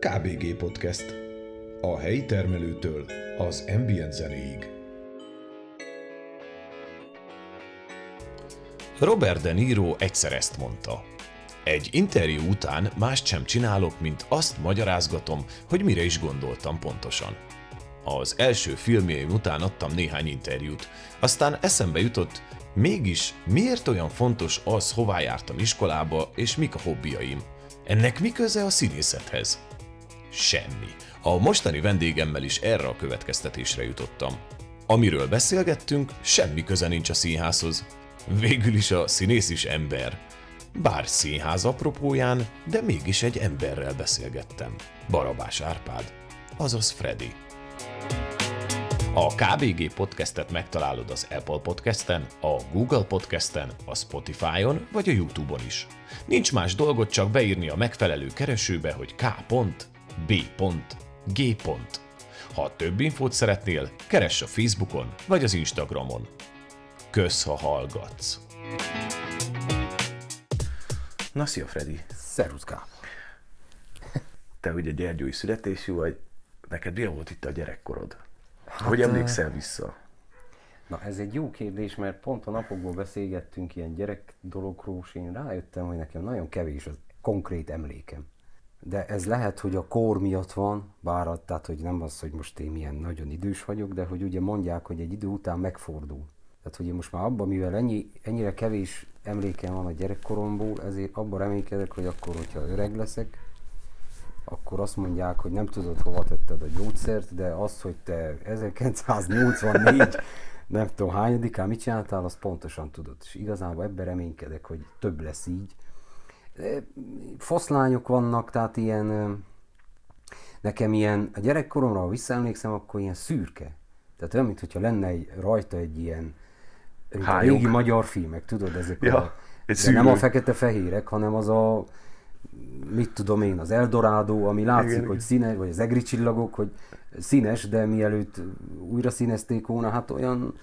KBG Podcast. A helyi termelőtől az ambient zenéig. Robert De Niro egyszer ezt mondta. Egy interjú után mást sem csinálok, mint azt magyarázgatom, hogy mire is gondoltam pontosan. Az első filmjeim után adtam néhány interjút, aztán eszembe jutott, mégis miért olyan fontos az, hová jártam iskolába, és mik a hobbiaim. Ennek mi köze a színészethez? Semmi. A mostani vendégemmel is erre a következtetésre jutottam. Amiről beszélgettünk, semmi köze nincs a színházhoz. Végül is a színész is ember. Bár színház apropóján, de mégis egy emberrel beszélgettem. Barabás Árpád, azaz Freddy. A KBG podcastet megtalálod az Apple podcasten, a Google podcasten, a Spotify-on vagy a YouTube-on is. Nincs más dolgot csak beírni a megfelelő keresőbe, hogy k.b.g. Ha több infót szeretnél, keress a Facebookon vagy az Instagramon. Kösz, ha hallgatsz! Na, szia Freddy! Szervusz Gábor! Te ugye gyergyói születésű vagy, neked milyen volt itt a gyerekkorod? Hát, hogy emlékszel vissza? Na ez egy jó kérdés, mert pont a napokból beszélgettünk ilyen gyerek dologról, és én rájöttem, hogy nekem nagyon kevés az konkrét emlékem. De ez lehet, hogy a kor miatt van, bár tehát, hogy nem az, hogy most én milyen nagyon idős vagyok, de hogy ugye mondják, hogy egy idő után megfordul. Tehát, hogy én most már abban, mivel ennyi, ennyire kevés emlékem van a gyerekkoromból, ezért abban reménykedek, hogy akkor, hogyha öreg leszek, akkor azt mondják, hogy nem tudod, hova tetted a gyógyszert, de az, hogy te 1984, nem tudom hányadikán mit csináltál, azt pontosan tudod. És igazából ebben reménykedek, hogy több lesz így. Foszlányok vannak, tehát ilyen, nekem ilyen, a gyerekkoromra, ha visszaemlékszem, akkor ilyen szürke. Tehát olyan, mintha lenne egy, rajta egy ilyen régi magyar filmek, tudod, ezek ja, a, de nem a fekete-fehérek, hanem az a mit tudom én, az Eldorado, ami látszik, igen, hogy színes, vagy az egri csillagok, hogy színes, de mielőtt újra színezték volna, hát olyan,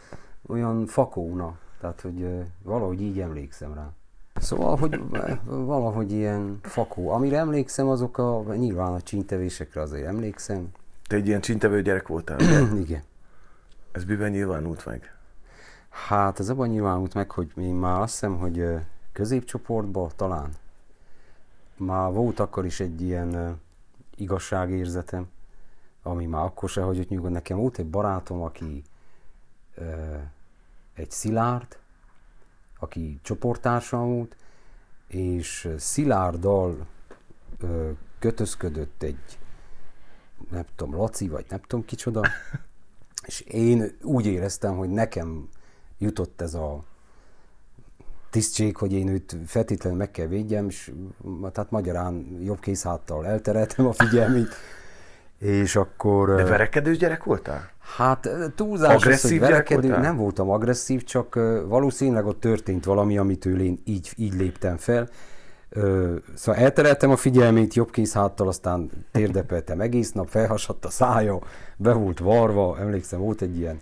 olyan fakóna. Tehát, hogy valahogy így emlékszem rá. Szóval, hogy valahogy ilyen fakó. Amire emlékszem, azok a nyilván a csintevésekre azért emlékszem. Te egy ilyen csintevő gyerek voltál? Igen. Ez miben nyilvánult meg? Hát ez abban nyilvánult meg, hogy én már azt hiszem, hogy középcsoportban talán már volt akkor is egy ilyen igazságérzetem, ami már akkor se hagyott nyugodt. Nekem volt egy barátom, aki egy szilárd, aki csoporttársam volt, és Szilárddal uh, kötözködött egy, nem tudom, Laci, vagy nem tudom kicsoda, és én úgy éreztem, hogy nekem jutott ez a tisztség, hogy én őt feltétlenül meg kell védjem, és tehát magyarán jobb készháttal eltereltem a figyelmét, és akkor... De verekedős gyerek voltál? Hát túlzás az, hogy verekedő, nem voltam agresszív, csak valószínűleg ott történt valami, amitől én így, így léptem fel. Szóval eltereltem a figyelmét jobb készháttal, aztán térdepeltem egész nap, felhasadt a szája, be volt varva, emlékszem, volt egy ilyen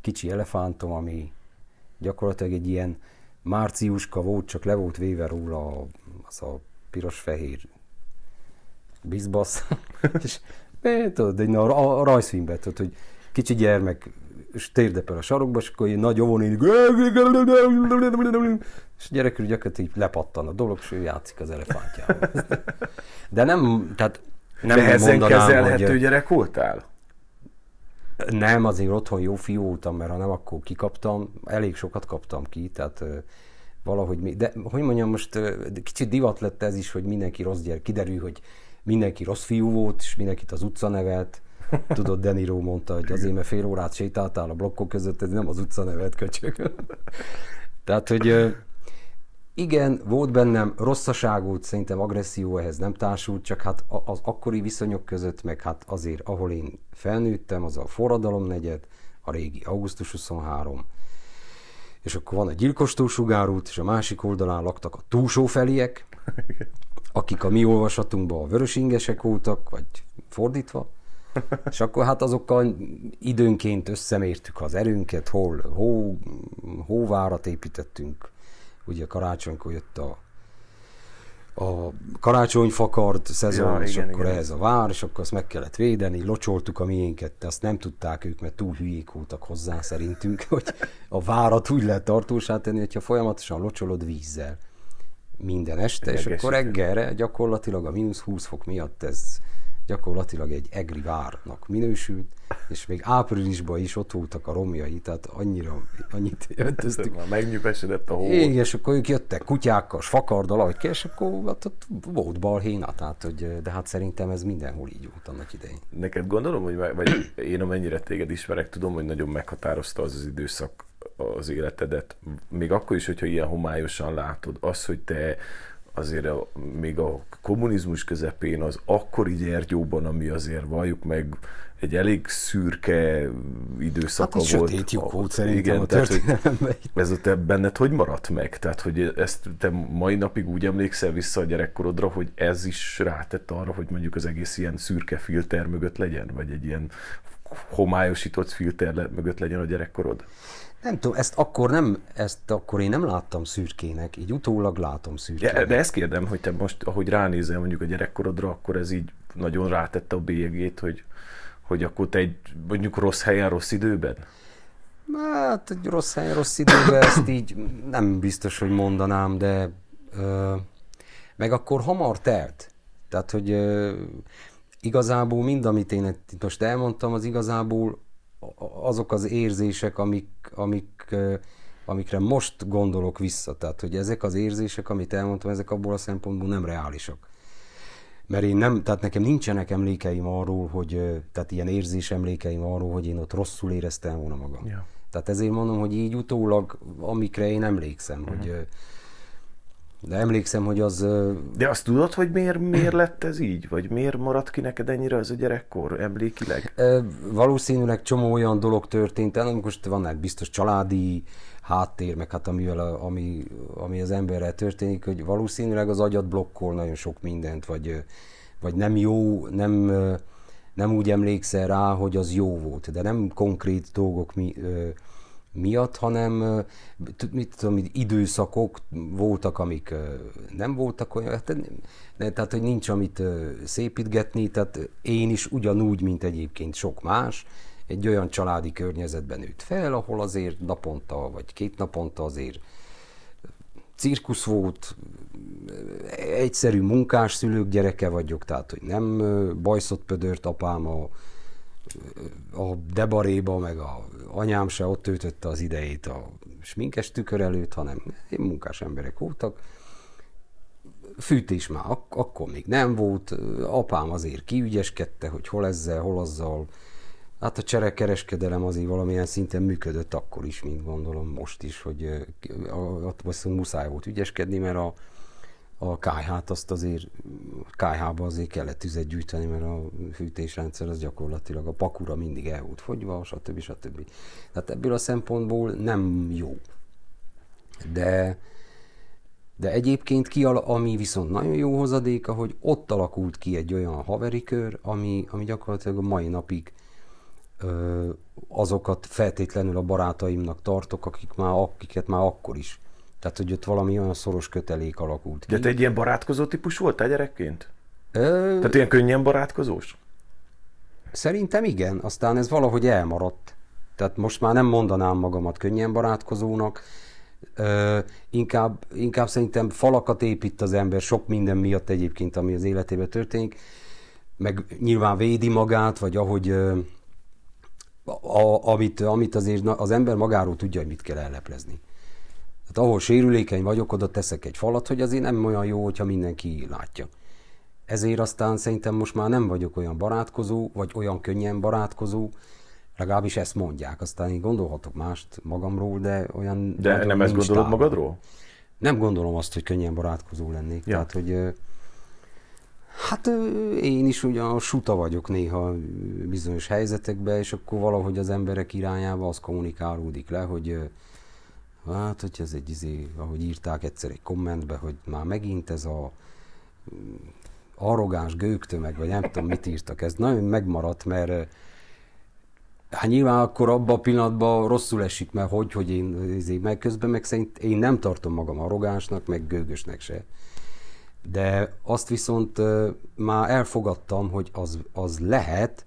kicsi elefántom, ami gyakorlatilag egy ilyen márciuska volt, csak le volt véve róla az a piros-fehér bizbasz. és tudod, egy a, rajzfilmben, tudod, hogy kicsi gyermek és térdepel a sarokba, és akkor egy nagy így, és a gyerekről gyakorlatilag lepattan a dolog, és ő játszik az elefántjával. De nem, tehát nem Nehezen mondanám, kezelhető hogy, gyerek voltál? Nem, azért otthon jó fiú voltam, mert ha nem, akkor kikaptam. Elég sokat kaptam ki, tehát valahogy, mi, de hogy mondjam, most kicsit divat lett ez is, hogy mindenki rossz gyerek, kiderül, hogy mindenki rossz fiú volt, és mindenkit az utca nevet. Tudod, Deniro mondta, hogy azért, mert fél órát sétáltál a blokkok között, ez nem az utca nevet köcsög. Tehát, hogy igen, volt bennem rosszaságút, szerintem agresszió ehhez nem társult, csak hát az akkori viszonyok között, meg hát azért, ahol én felnőttem, az a forradalom negyed, a régi augusztus 23, és akkor van egy gyilkos túlsugárút, és a másik oldalán laktak a túlsófeliek, akik a mi olvasatunkban a vörösingesek voltak, vagy fordítva, és akkor hát azokkal időnként összemértük az erőnket, hol hó, hóvárat építettünk, ugye karácsonykor jött a, a karácsonyfakart szezon, Ja, és igen, akkor igen. ehhez a vár, és akkor azt meg kellett védeni, locsoltuk a miénket, de azt nem tudták ők, mert túl hülyék voltak hozzá szerintünk, hogy a várat úgy lehet tartósá tenni, hogyha folyamatosan locsolod vízzel minden este, és akkor reggelre gyakorlatilag a mínusz 20 fok miatt ez gyakorlatilag egy egri várnak minősült, és még áprilisban is ott voltak a romjai, tehát annyira, annyit öntöztük. Már megnyugosedett a hó. Igen, és akkor ők jöttek kutyákkal, fakarddal, ahogy kell, és akkor hát ott volt balhéna, tehát, hogy, de hát szerintem ez mindenhol így volt annak idején. Neked gondolom, hogy vagy én amennyire téged ismerek, tudom, hogy nagyon meghatározta az az időszak az életedet. Még akkor is, hogyha ilyen homályosan látod, az, hogy te azért a, még a kommunizmus közepén az akkori Gyergyóban, ami azért valljuk meg, egy elég szürke időszaka Hát volt. sötét lyuk A- volt szerintem a tehát, hogy ez a te benned hogy maradt meg? Tehát, hogy ezt te mai napig úgy emlékszel vissza a gyerekkorodra, hogy ez is rátett arra, hogy mondjuk az egész ilyen szürke filter mögött legyen? Vagy egy ilyen homályosított filter mögött legyen a gyerekkorod? Nem tudom, ezt akkor nem, ezt akkor én nem láttam szürkének, így utólag látom szürkének. Ja, de ezt kérdem, hogy te most, ahogy ránézel mondjuk a gyerekkorodra, akkor ez így nagyon rátette a bélyegét, hogy, hogy akkor te egy mondjuk rossz helyen, rossz időben? Hát egy rossz helyen, rossz időben ezt így nem biztos, hogy mondanám, de ö, meg akkor hamar telt. Tehát, hogy ö, igazából mind, amit én itt most elmondtam, az igazából azok az érzések, amik, amik, amikre most gondolok vissza. Tehát, hogy ezek az érzések, amit elmondtam, ezek abból a szempontból nem reálisak. Mert én nem, tehát nekem nincsenek emlékeim arról, hogy, tehát ilyen érzés emlékeim arról, hogy én ott rosszul éreztem volna magam. Ja. Tehát ezért mondom, hogy így utólag, amikre én emlékszem, uh-huh. hogy de emlékszem, hogy az De azt tudod, hogy miért, miért lett ez így? Vagy miért maradt ki neked ennyire az a gyerekkor emlékileg? valószínűleg csomó olyan dolog történt, el, most van egy biztos családi háttér, meg hát amivel a, ami, ami az emberrel történik, hogy valószínűleg az agyad blokkol nagyon sok mindent, vagy, vagy nem jó, nem, nem úgy emlékszel rá, hogy az jó volt, de nem konkrét dolgok mi, miatt, hanem mit tudom, időszakok voltak, amik nem voltak olyan, hát, tehát, hogy nincs amit szépítgetni, tehát én is ugyanúgy, mint egyébként sok más, egy olyan családi környezetben nőtt fel, ahol azért naponta, vagy két naponta azért cirkusz volt, egyszerű munkás szülők gyereke vagyok, tehát hogy nem bajszott pödört apám a, a debaréba, meg a anyám se ott töltötte az idejét a sminkes tükör előtt, hanem munkás emberek voltak. Fűtés már ak- akkor még nem volt, apám azért kiügyeskedte, hogy hol ezzel, hol azzal. Hát a cserekereskedelem azért valamilyen szinten működött akkor is, mint gondolom most is, hogy ott viszont muszáj volt ügyeskedni, mert a, a kájhát azt azért, kájhába azért kellett tüzet gyűjteni, mert a fűtésrendszer az gyakorlatilag a pakura mindig el volt fogyva, stb. stb. Tehát ebből a szempontból nem jó. De, de egyébként ki, ami viszont nagyon jó hozadéka, hogy ott alakult ki egy olyan haveri kör, ami, ami gyakorlatilag a mai napig ö, azokat feltétlenül a barátaimnak tartok, akik már, akiket már akkor is. Tehát, hogy ott valami olyan szoros kötelék alakult ki. De te egy ilyen barátkozó típus voltál gyerekként? Ö, Tehát ilyen könnyen barátkozós? Szerintem igen, aztán ez valahogy elmaradt. Tehát most már nem mondanám magamat könnyen barátkozónak, Ö, inkább, inkább szerintem falakat épít az ember sok minden miatt egyébként, ami az életében történik, meg nyilván védi magát, vagy ahogy ö, a, amit, amit azért az ember magáról tudja, hogy mit kell elleplezni. Tehát ahol sérülékeny vagyok, oda teszek egy falat, hogy azért nem olyan jó, hogyha mindenki látja. Ezért aztán szerintem most már nem vagyok olyan barátkozó, vagy olyan könnyen barátkozó, legalábbis ezt mondják. Aztán én gondolhatok mást magamról, de olyan... De nem ezt gondolod távol. magadról? Nem gondolom azt, hogy könnyen barátkozó lennék. Ja. Tehát, hogy hát én is ugyan suta vagyok néha bizonyos helyzetekben, és akkor valahogy az emberek irányába az kommunikálódik le, hogy hát, hogy ez egy izé, ahogy írták egyszer egy kommentbe, hogy már megint ez a mm, arrogáns gőgtömeg, vagy nem tudom mit írtak, ez nagyon megmaradt, mert Hát nyilván akkor abban a pillanatban rosszul esik, mert hogy, hogy én, izé, meg közben meg szerint én nem tartom magam arrogánsnak, meg gőgösnek se. De azt viszont már elfogadtam, hogy az, az lehet,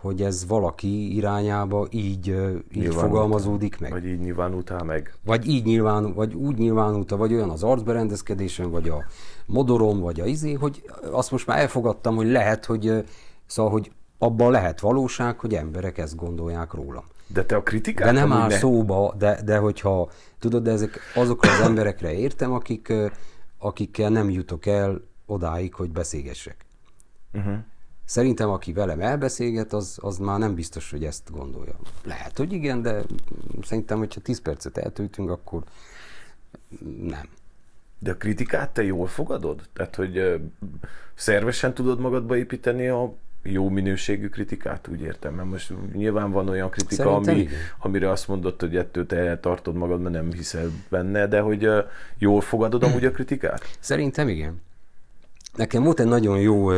hogy ez valaki irányába így, így fogalmazódik meg. Vagy így nyilvánultál meg. Vagy így nyilván, vagy úgy nyilvánulta, vagy olyan az arcberendezkedésen, vagy a modorom, vagy a izé, hogy azt most már elfogadtam, hogy lehet, hogy szóval, hogy abban lehet valóság, hogy emberek ezt gondolják rólam. De te a kritikát De nem áll ne... szóba, de, de hogyha, tudod, de ezek azokra az emberekre értem, akik, akikkel nem jutok el odáig, hogy beszélgessek. Uh-huh. Szerintem, aki velem elbeszélget, az, az már nem biztos, hogy ezt gondolja. Lehet, hogy igen, de szerintem, hogyha 10 percet eltöltünk, akkor nem. De a kritikát te jól fogadod? Tehát, hogy szervesen tudod magadba építeni a jó minőségű kritikát, úgy értem, mert most nyilván van olyan kritika, Szerintem ami, igen. amire azt mondod, hogy ettől te tartod magad, mert nem hiszel benne, de hogy jól fogadod amúgy a kritikát? Szerintem igen. Nekem volt egy nagyon jó,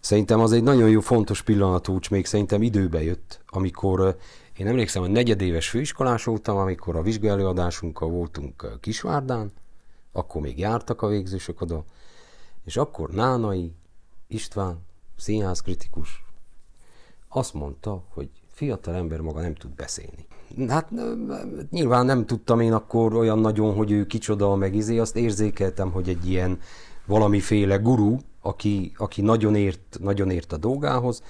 szerintem az egy nagyon jó fontos pillanat úgy, még szerintem időbe jött, amikor én emlékszem, hogy negyedéves főiskolás voltam, amikor a vizsgálóadásunkkal voltunk Kisvárdán, akkor még jártak a végzősök oda, és akkor Nánai István, színházkritikus, azt mondta, hogy fiatal ember maga nem tud beszélni. Hát nyilván nem tudtam én akkor olyan nagyon, hogy ő kicsoda, meg izé, azt érzékeltem, hogy egy ilyen valamiféle guru, aki, aki nagyon, ért, nagyon ért a dolgához,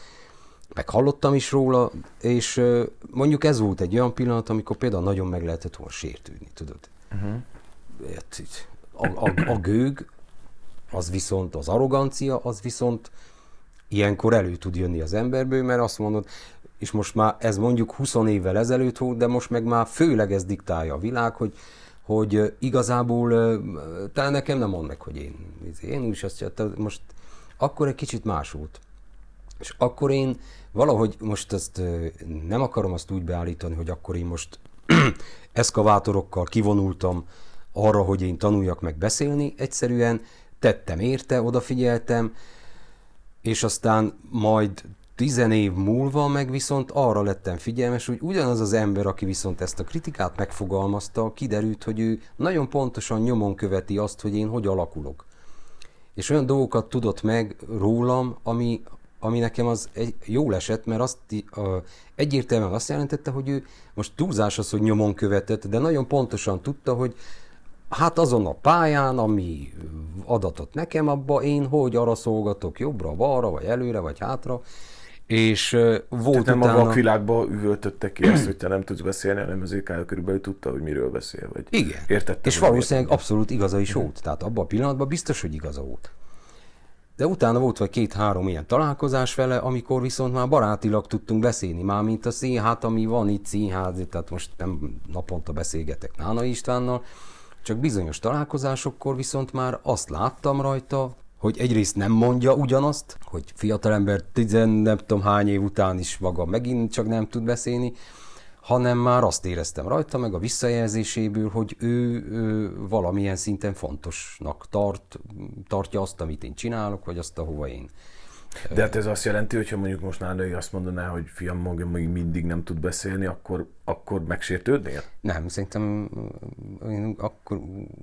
meg hallottam is róla, és mondjuk ez volt egy olyan pillanat, amikor például nagyon meg lehetett volna sértődni, tudod. Uh-huh. A, a, a gőg, az viszont, az arrogancia, az viszont ilyenkor elő tud jönni az emberből, mert azt mondod, és most már ez mondjuk 20 évvel ezelőtt volt, de most meg már főleg ez diktálja a világ, hogy, hogy igazából te nekem nem mond meg, hogy én, én úgy azt mondja, most akkor egy kicsit más volt. És akkor én valahogy most ezt nem akarom azt úgy beállítani, hogy akkor én most eszkavátorokkal kivonultam arra, hogy én tanuljak meg beszélni, egyszerűen tettem érte, odafigyeltem, és aztán majd tizen év múlva meg viszont arra lettem figyelmes, hogy ugyanaz az ember, aki viszont ezt a kritikát megfogalmazta, kiderült, hogy ő nagyon pontosan nyomon követi azt, hogy én hogy alakulok. És olyan dolgokat tudott meg rólam, ami, ami nekem az egy, jól esett, mert azt uh, egyértelműen azt jelentette, hogy ő most túlzás az, hogy nyomon követett, de nagyon pontosan tudta, hogy hát azon a pályán, ami adatot nekem, abba én hogy arra szolgatok, jobbra, balra, vagy előre, vagy hátra, és uh, volt Tehát nem utána... a vakvilágba üvöltötte ki ezt, hogy te nem tudsz beszélni, hanem az Kyle körülbelül tudta, hogy miről beszél. Vagy Igen. Értette. És valószínűleg miért abszolút igaza is volt. Tehát abban a pillanatban biztos, hogy igaza volt. De utána volt vagy két-három ilyen találkozás vele, amikor viszont már barátilag tudtunk beszélni, már mint a színház, ami van itt színház, tehát most nem naponta beszélgetek Nána Istvánnal, csak bizonyos találkozásokkor viszont már azt láttam rajta, hogy egyrészt nem mondja ugyanazt, hogy fiatalember tizen nem tudom hány év után is maga megint csak nem tud beszélni, hanem már azt éreztem rajta, meg a visszajelzéséből, hogy ő, ő valamilyen szinten fontosnak tart, tartja azt, amit én csinálok, vagy azt, ahova én. De hát ez azt jelenti, hogyha mondjuk most Nálai azt mondaná, hogy fiam maga még mindig nem tud beszélni, akkor, akkor megsértődnél? Nem, szerintem én akkor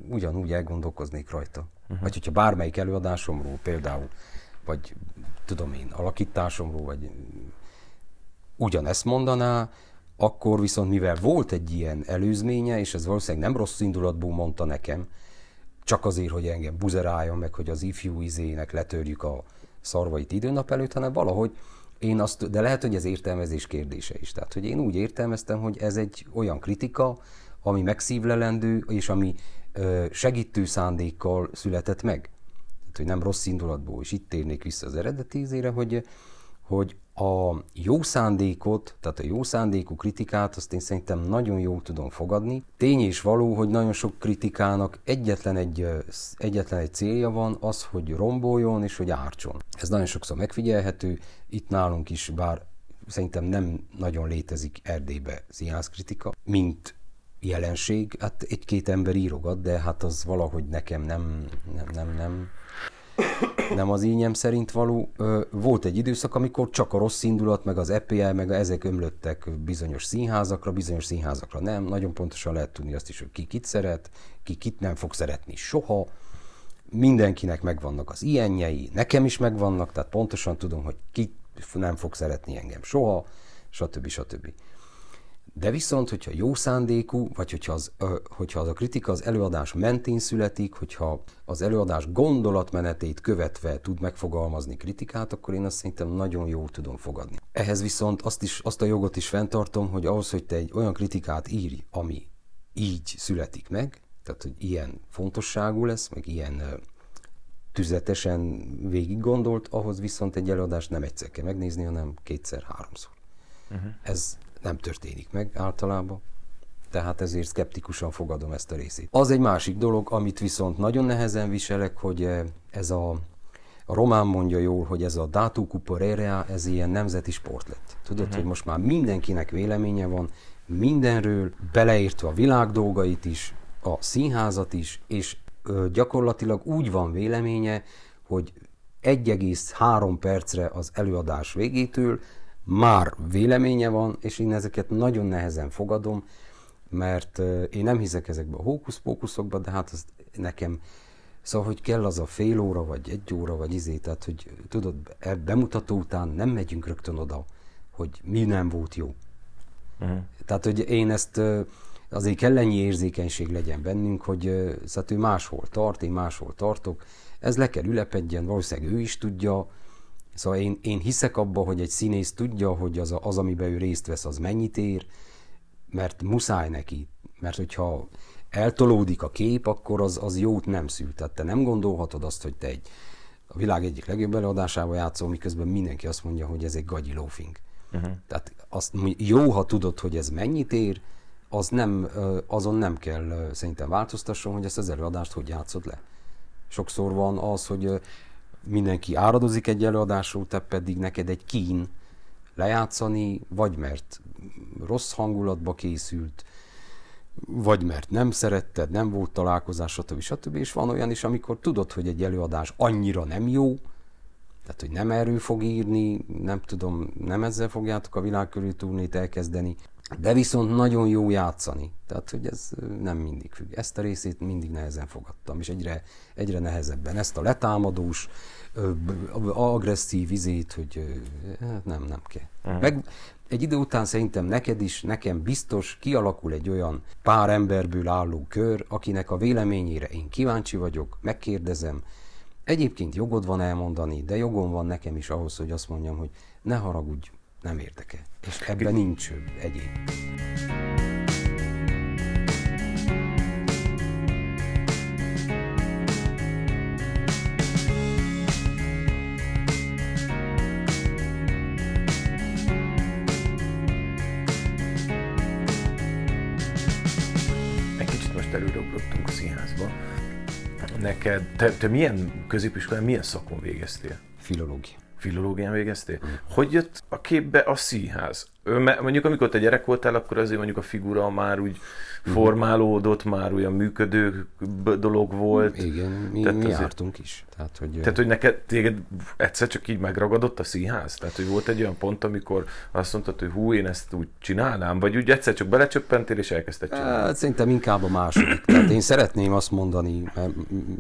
ugyanúgy elgondolkoznék rajta. Uh-huh. Vagy hogyha bármelyik előadásomról például, vagy tudom én, alakításomról, vagy ugyanezt mondaná, akkor viszont mivel volt egy ilyen előzménye, és ez valószínűleg nem rossz indulatból mondta nekem, csak azért, hogy engem buzeráljon meg, hogy az ifjú izének letörjük a szarvait időnap előtt, hanem valahogy én azt, de lehet, hogy ez értelmezés kérdése is. Tehát, hogy én úgy értelmeztem, hogy ez egy olyan kritika, ami megszívlelendő, és ami ö, segítő szándékkal született meg. Tehát, hogy nem rossz indulatból, és itt térnék vissza az eredeti ízére, hogy, hogy a jó szándékot, tehát a jó szándékú kritikát, azt én szerintem nagyon jól tudom fogadni. Tény és való, hogy nagyon sok kritikának egyetlen egy, egyetlen egy célja van, az, hogy romboljon és hogy ártson. Ez nagyon sokszor megfigyelhető, itt nálunk is, bár szerintem nem nagyon létezik Erdélybe színházkritika, mint jelenség, hát egy-két ember írogat, de hát az valahogy nekem nem, nem, nem, nem, nem az ínyem szerint való. Volt egy időszak, amikor csak a rossz indulat, meg az EPL, meg ezek ömlöttek bizonyos színházakra, bizonyos színházakra nem. Nagyon pontosan lehet tudni azt is, hogy ki kit szeret, ki kit nem fog szeretni soha. mindenkinek megvannak az ilyenjei, nekem is megvannak, tehát pontosan tudom, hogy ki nem fog szeretni engem soha, stb. stb. De viszont, hogyha jó szándékú, vagy hogyha az, hogyha az a kritika az előadás mentén születik, hogyha az előadás gondolatmenetét követve tud megfogalmazni kritikát, akkor én azt szerintem nagyon jó tudom fogadni. Ehhez viszont azt, is, azt a jogot is fenntartom, hogy ahhoz, hogy te egy olyan kritikát írj, ami így születik meg, tehát hogy ilyen fontosságú lesz, meg ilyen tüzetesen végig gondolt, ahhoz viszont egy előadást nem egyszer kell megnézni, hanem kétszer-háromszor. Uh-huh. Ez nem történik meg általában, tehát ezért szkeptikusan fogadom ezt a részét. Az egy másik dolog, amit viszont nagyon nehezen viselek, hogy eh, ez a, a román mondja jól, hogy ez a datu cuporerea, ez ilyen nemzeti sport lett. Tudod, uh-huh. hogy most már mindenkinek véleménye van, mindenről, beleértve a világ dolgait is, a színházat is, és ö, gyakorlatilag úgy van véleménye, hogy 1,3 percre az előadás végétől már véleménye van, és én ezeket nagyon nehezen fogadom, mert én nem hiszek ezekbe a hókusz-pókuszokba, de hát az nekem, szóval, hogy kell az a fél óra, vagy egy óra, vagy izé, tehát, hogy tudod, e bemutató után nem megyünk rögtön oda, hogy mi nem volt jó. Uh-huh. Tehát, hogy én ezt azért kell ennyi érzékenység legyen bennünk, hogy szóval ő máshol tart, én máshol tartok, ez le kell ülepedjen, valószínűleg ő is tudja, Szóval én, én hiszek abba, hogy egy színész tudja, hogy az, a, az, amiben ő részt vesz, az mennyit ér, mert muszáj neki. Mert hogyha eltolódik a kép, akkor az, az jót nem szül. Tehát te nem gondolhatod azt, hogy te egy a világ egyik legjobb előadásával játszol, miközben mindenki azt mondja, hogy ez egy gagyi lófing. Uh-huh. Tehát azt jó, ha tudod, hogy ez mennyit ér, az nem, azon nem kell szerintem változtasson, hogy ezt az előadást hogy játszod le. Sokszor van az, hogy mindenki áradozik egy előadásról, te pedig neked egy kín lejátszani, vagy mert rossz hangulatba készült, vagy mert nem szeretted, nem volt találkozás, stb. stb. És van olyan is, amikor tudod, hogy egy előadás annyira nem jó, tehát, hogy nem erről fog írni, nem tudom, nem ezzel fogjátok a világ körül turnét elkezdeni, de viszont nagyon jó játszani. Tehát, hogy ez nem mindig függ. Ezt a részét mindig nehezen fogadtam, és egyre, egyre nehezebben. Ezt a letámadós, agresszív izét, hogy hát nem, nem kell. Uh-huh. Meg egy idő után szerintem neked is, nekem biztos kialakul egy olyan pár emberből álló kör, akinek a véleményére én kíváncsi vagyok, megkérdezem, Egyébként jogod van elmondani, de jogom van nekem is ahhoz, hogy azt mondjam, hogy ne haragudj, nem érdekel. És ebben nincs egyéb. neked, te, te milyen középiskolán, milyen szakon végeztél? Filológia. Filológián végeztél? Hogy jött a képbe a színház? Mondjuk amikor te gyerek voltál, akkor azért mondjuk a figura már úgy mm. formálódott, már olyan működő dolog volt. Igen, mi, tehát mi azért, jártunk is. Tehát hogy, tehát, hogy neked téged egyszer csak így megragadott a színház? Tehát, hogy volt egy olyan pont, amikor azt mondtad, hogy hú, én ezt úgy csinálnám, vagy úgy egyszer csak belecsöppentél és elkezdted csinálni? Hát, szerintem inkább a második. Tehát én szeretném azt mondani, mert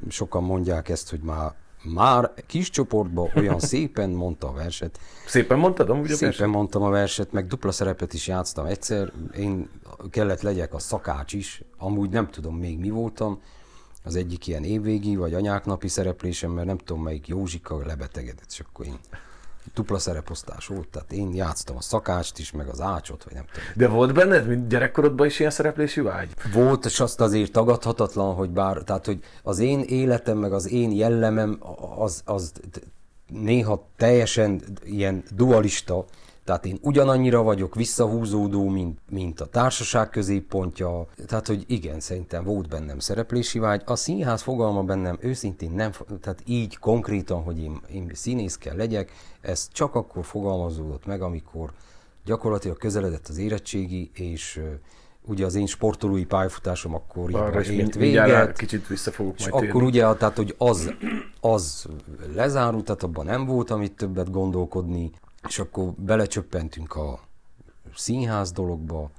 sokan mondják ezt, hogy már már kis csoportban olyan szépen mondta a verset. Szépen mondtad amúgy a Szépen verset? mondtam a verset, meg dupla szerepet is játsztam egyszer. Én kellett legyek a szakács is, amúgy nem tudom még mi voltam. Az egyik ilyen évvégi vagy anyáknapi szereplésem, mert nem tudom melyik Józsika lebetegedett, és akkor én dupla szereposztás volt, tehát én játsztam a szakást is, meg az ácsot, vagy nem tudom. De volt benned, mint gyerekkorodban is ilyen szereplési vágy? Volt, és azt azért tagadhatatlan, hogy bár, tehát hogy az én életem, meg az én jellemem, az, az néha teljesen ilyen dualista, tehát én ugyanannyira vagyok visszahúzódó, mint, mint a társaság középpontja. Tehát, hogy igen, szerintem volt bennem szereplési vágy. A színház fogalma bennem őszintén nem, tehát így konkrétan, hogy én, én színész kell legyek, ez csak akkor fogalmazódott meg, amikor gyakorlatilag közeledett az érettségi, és ugye az én sportolói pályafutásom akkor Arra ért véget. Kicsit vissza fogok majd térni. akkor ugye, tehát, hogy az, az lezárult, tehát abban nem volt, amit többet gondolkodni, és akkor belecsöppentünk a színház dologba,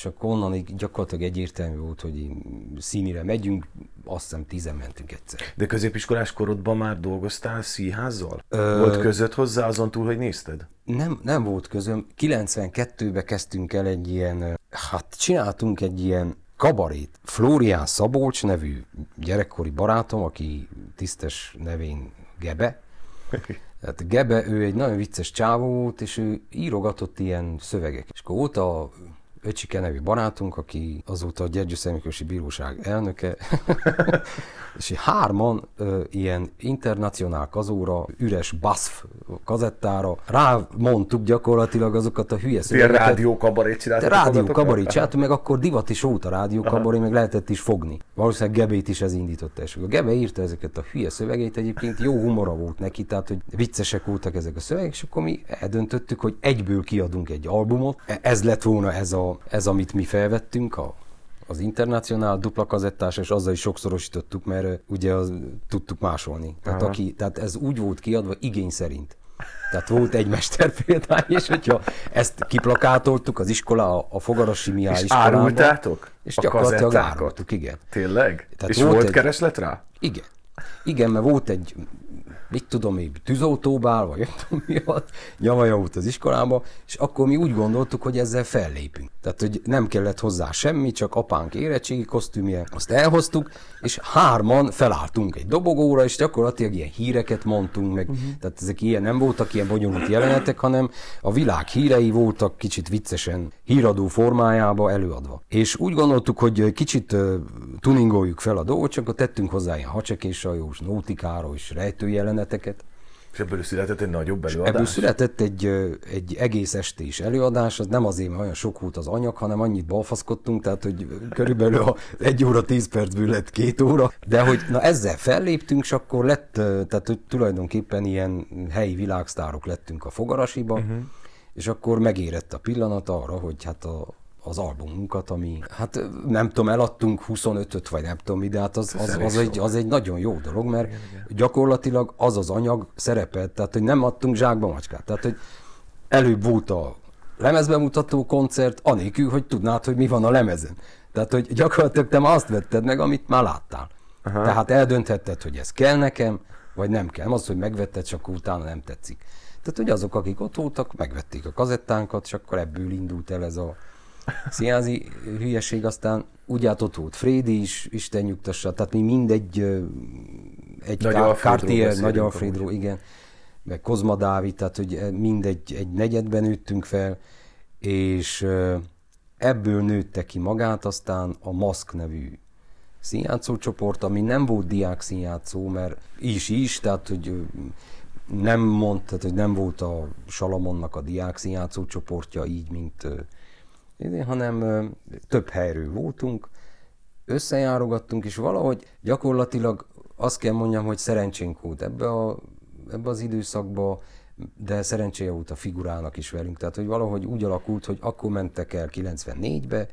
és akkor onnan így gyakorlatilag egyértelmű volt, hogy színire megyünk, azt hiszem tizen mentünk egyszer. De középiskolás korodban már dolgoztál színházzal? Ö... Volt között hozzá azon túl, hogy nézted? Nem, nem volt közöm. 92-ben kezdtünk el egy ilyen, hát csináltunk egy ilyen kabarét. Flórián Szabolcs nevű gyerekkori barátom, aki tisztes nevén Gebe. Hát Gebe, ő egy nagyon vicces csávó volt, és ő írogatott ilyen szövegek. És akkor volt a Öcsike nevű barátunk, aki azóta a Gyergyő Szemikősi Bíróság elnöke, és hárman ö, ilyen internacionál kazóra, üres BASF kazettára rámondtuk gyakorlatilag azokat a hülye szövegeket. Rádió kabarét csináltak. Rádió kabarét csináltunk, meg akkor divat is volt a rádió kabaré, meg lehetett is fogni. Valószínűleg Gebét is ez indította. És a Gebe írta ezeket a hülye szövegét, egyébként jó humora volt neki, tehát hogy viccesek voltak ezek a szövegek, és akkor mi eldöntöttük, hogy egyből kiadunk egy albumot. E, ez lett volna ez, a, ez amit mi felvettünk, a az internacionál dupla kazettás, és azzal is sokszorosítottuk, mert ugye az, tudtuk másolni. Tehát, aki, tehát ez úgy volt kiadva igény szerint. Tehát volt egy mester példány, és hogyha ezt kiplakátoltuk az iskola, a Fogarasi Mihály és árultátok? És a gyakorlatilag árultuk, igen. Tényleg? Tehát és volt, volt egy... kereslet rá? Igen. Igen, mert volt egy mit tudom én, tűzautóbál, vagy nem tudom mi volt, nyavaja volt az iskolába, és akkor mi úgy gondoltuk, hogy ezzel fellépünk. Tehát, hogy nem kellett hozzá semmi, csak apánk érettségi kosztümje, azt elhoztuk, és hárman felálltunk egy dobogóra, és gyakorlatilag ilyen híreket mondtunk meg. Uh-huh. Tehát ezek ilyen nem voltak ilyen bonyolult jelenetek, hanem a világ hírei voltak kicsit viccesen híradó formájába előadva. És úgy gondoltuk, hogy kicsit uh, tuningoljuk fel a dolgot, csak akkor tettünk hozzá ilyen hacsekésajós, nótikára és rejtőjeleneteket. És ebből született egy nagyobb előadás? Ebből született egy, egy egész estés előadás, az nem azért, mert olyan sok volt az anyag, hanem annyit balfaszkodtunk, tehát hogy körülbelül a egy óra tíz percből lett két óra, de hogy na ezzel felléptünk, és akkor lett, tehát hogy tulajdonképpen ilyen helyi világsztárok lettünk a fogarasiba, uh-huh. és akkor megérett a pillanat arra, hogy hát a, az albumunkat, ami, hát nem tudom, eladtunk 25-öt, vagy nem tudom mi, de hát az, az, az, egy, az egy nagyon jó dolog, mert igen, igen. gyakorlatilag az az anyag szerepelt, tehát hogy nem adtunk zsákba macskát, tehát hogy előbb volt a lemezbemutató koncert, anélkül, hogy tudnád, hogy mi van a lemezen. Tehát, hogy gyakorlatilag te már azt vetted meg, amit már láttál. Aha. Tehát eldönthetted, hogy ez kell nekem, vagy nem kell. Az, hogy megvetted, csak utána nem tetszik. Tehát, hogy azok, akik ott voltak, megvették a kazettánkat, és akkor ebből indult el ez a színházi hülyeség, aztán úgy át ott volt Frédi is, Isten nyugtassa, tehát mi mindegy egy Nagy Ká- Cartier, Nagy Alfredról, igen, meg Kozma Dávid, tehát hogy mindegy, egy negyedben nőttünk fel, és ebből nőtte ki magát aztán a Maszk nevű színjátszó csoport, ami nem volt diák színjátszó, mert is is, tehát hogy nem mondta, hogy nem volt a Salamonnak a diák színjátszó csoportja így, mint hanem több helyről voltunk, összejárogattunk, és valahogy gyakorlatilag azt kell mondjam, hogy szerencsénk volt ebbe, a, ebbe az időszakba, de szerencséje volt a figurának is velünk. Tehát, hogy valahogy úgy alakult, hogy akkor mentek el 94-be,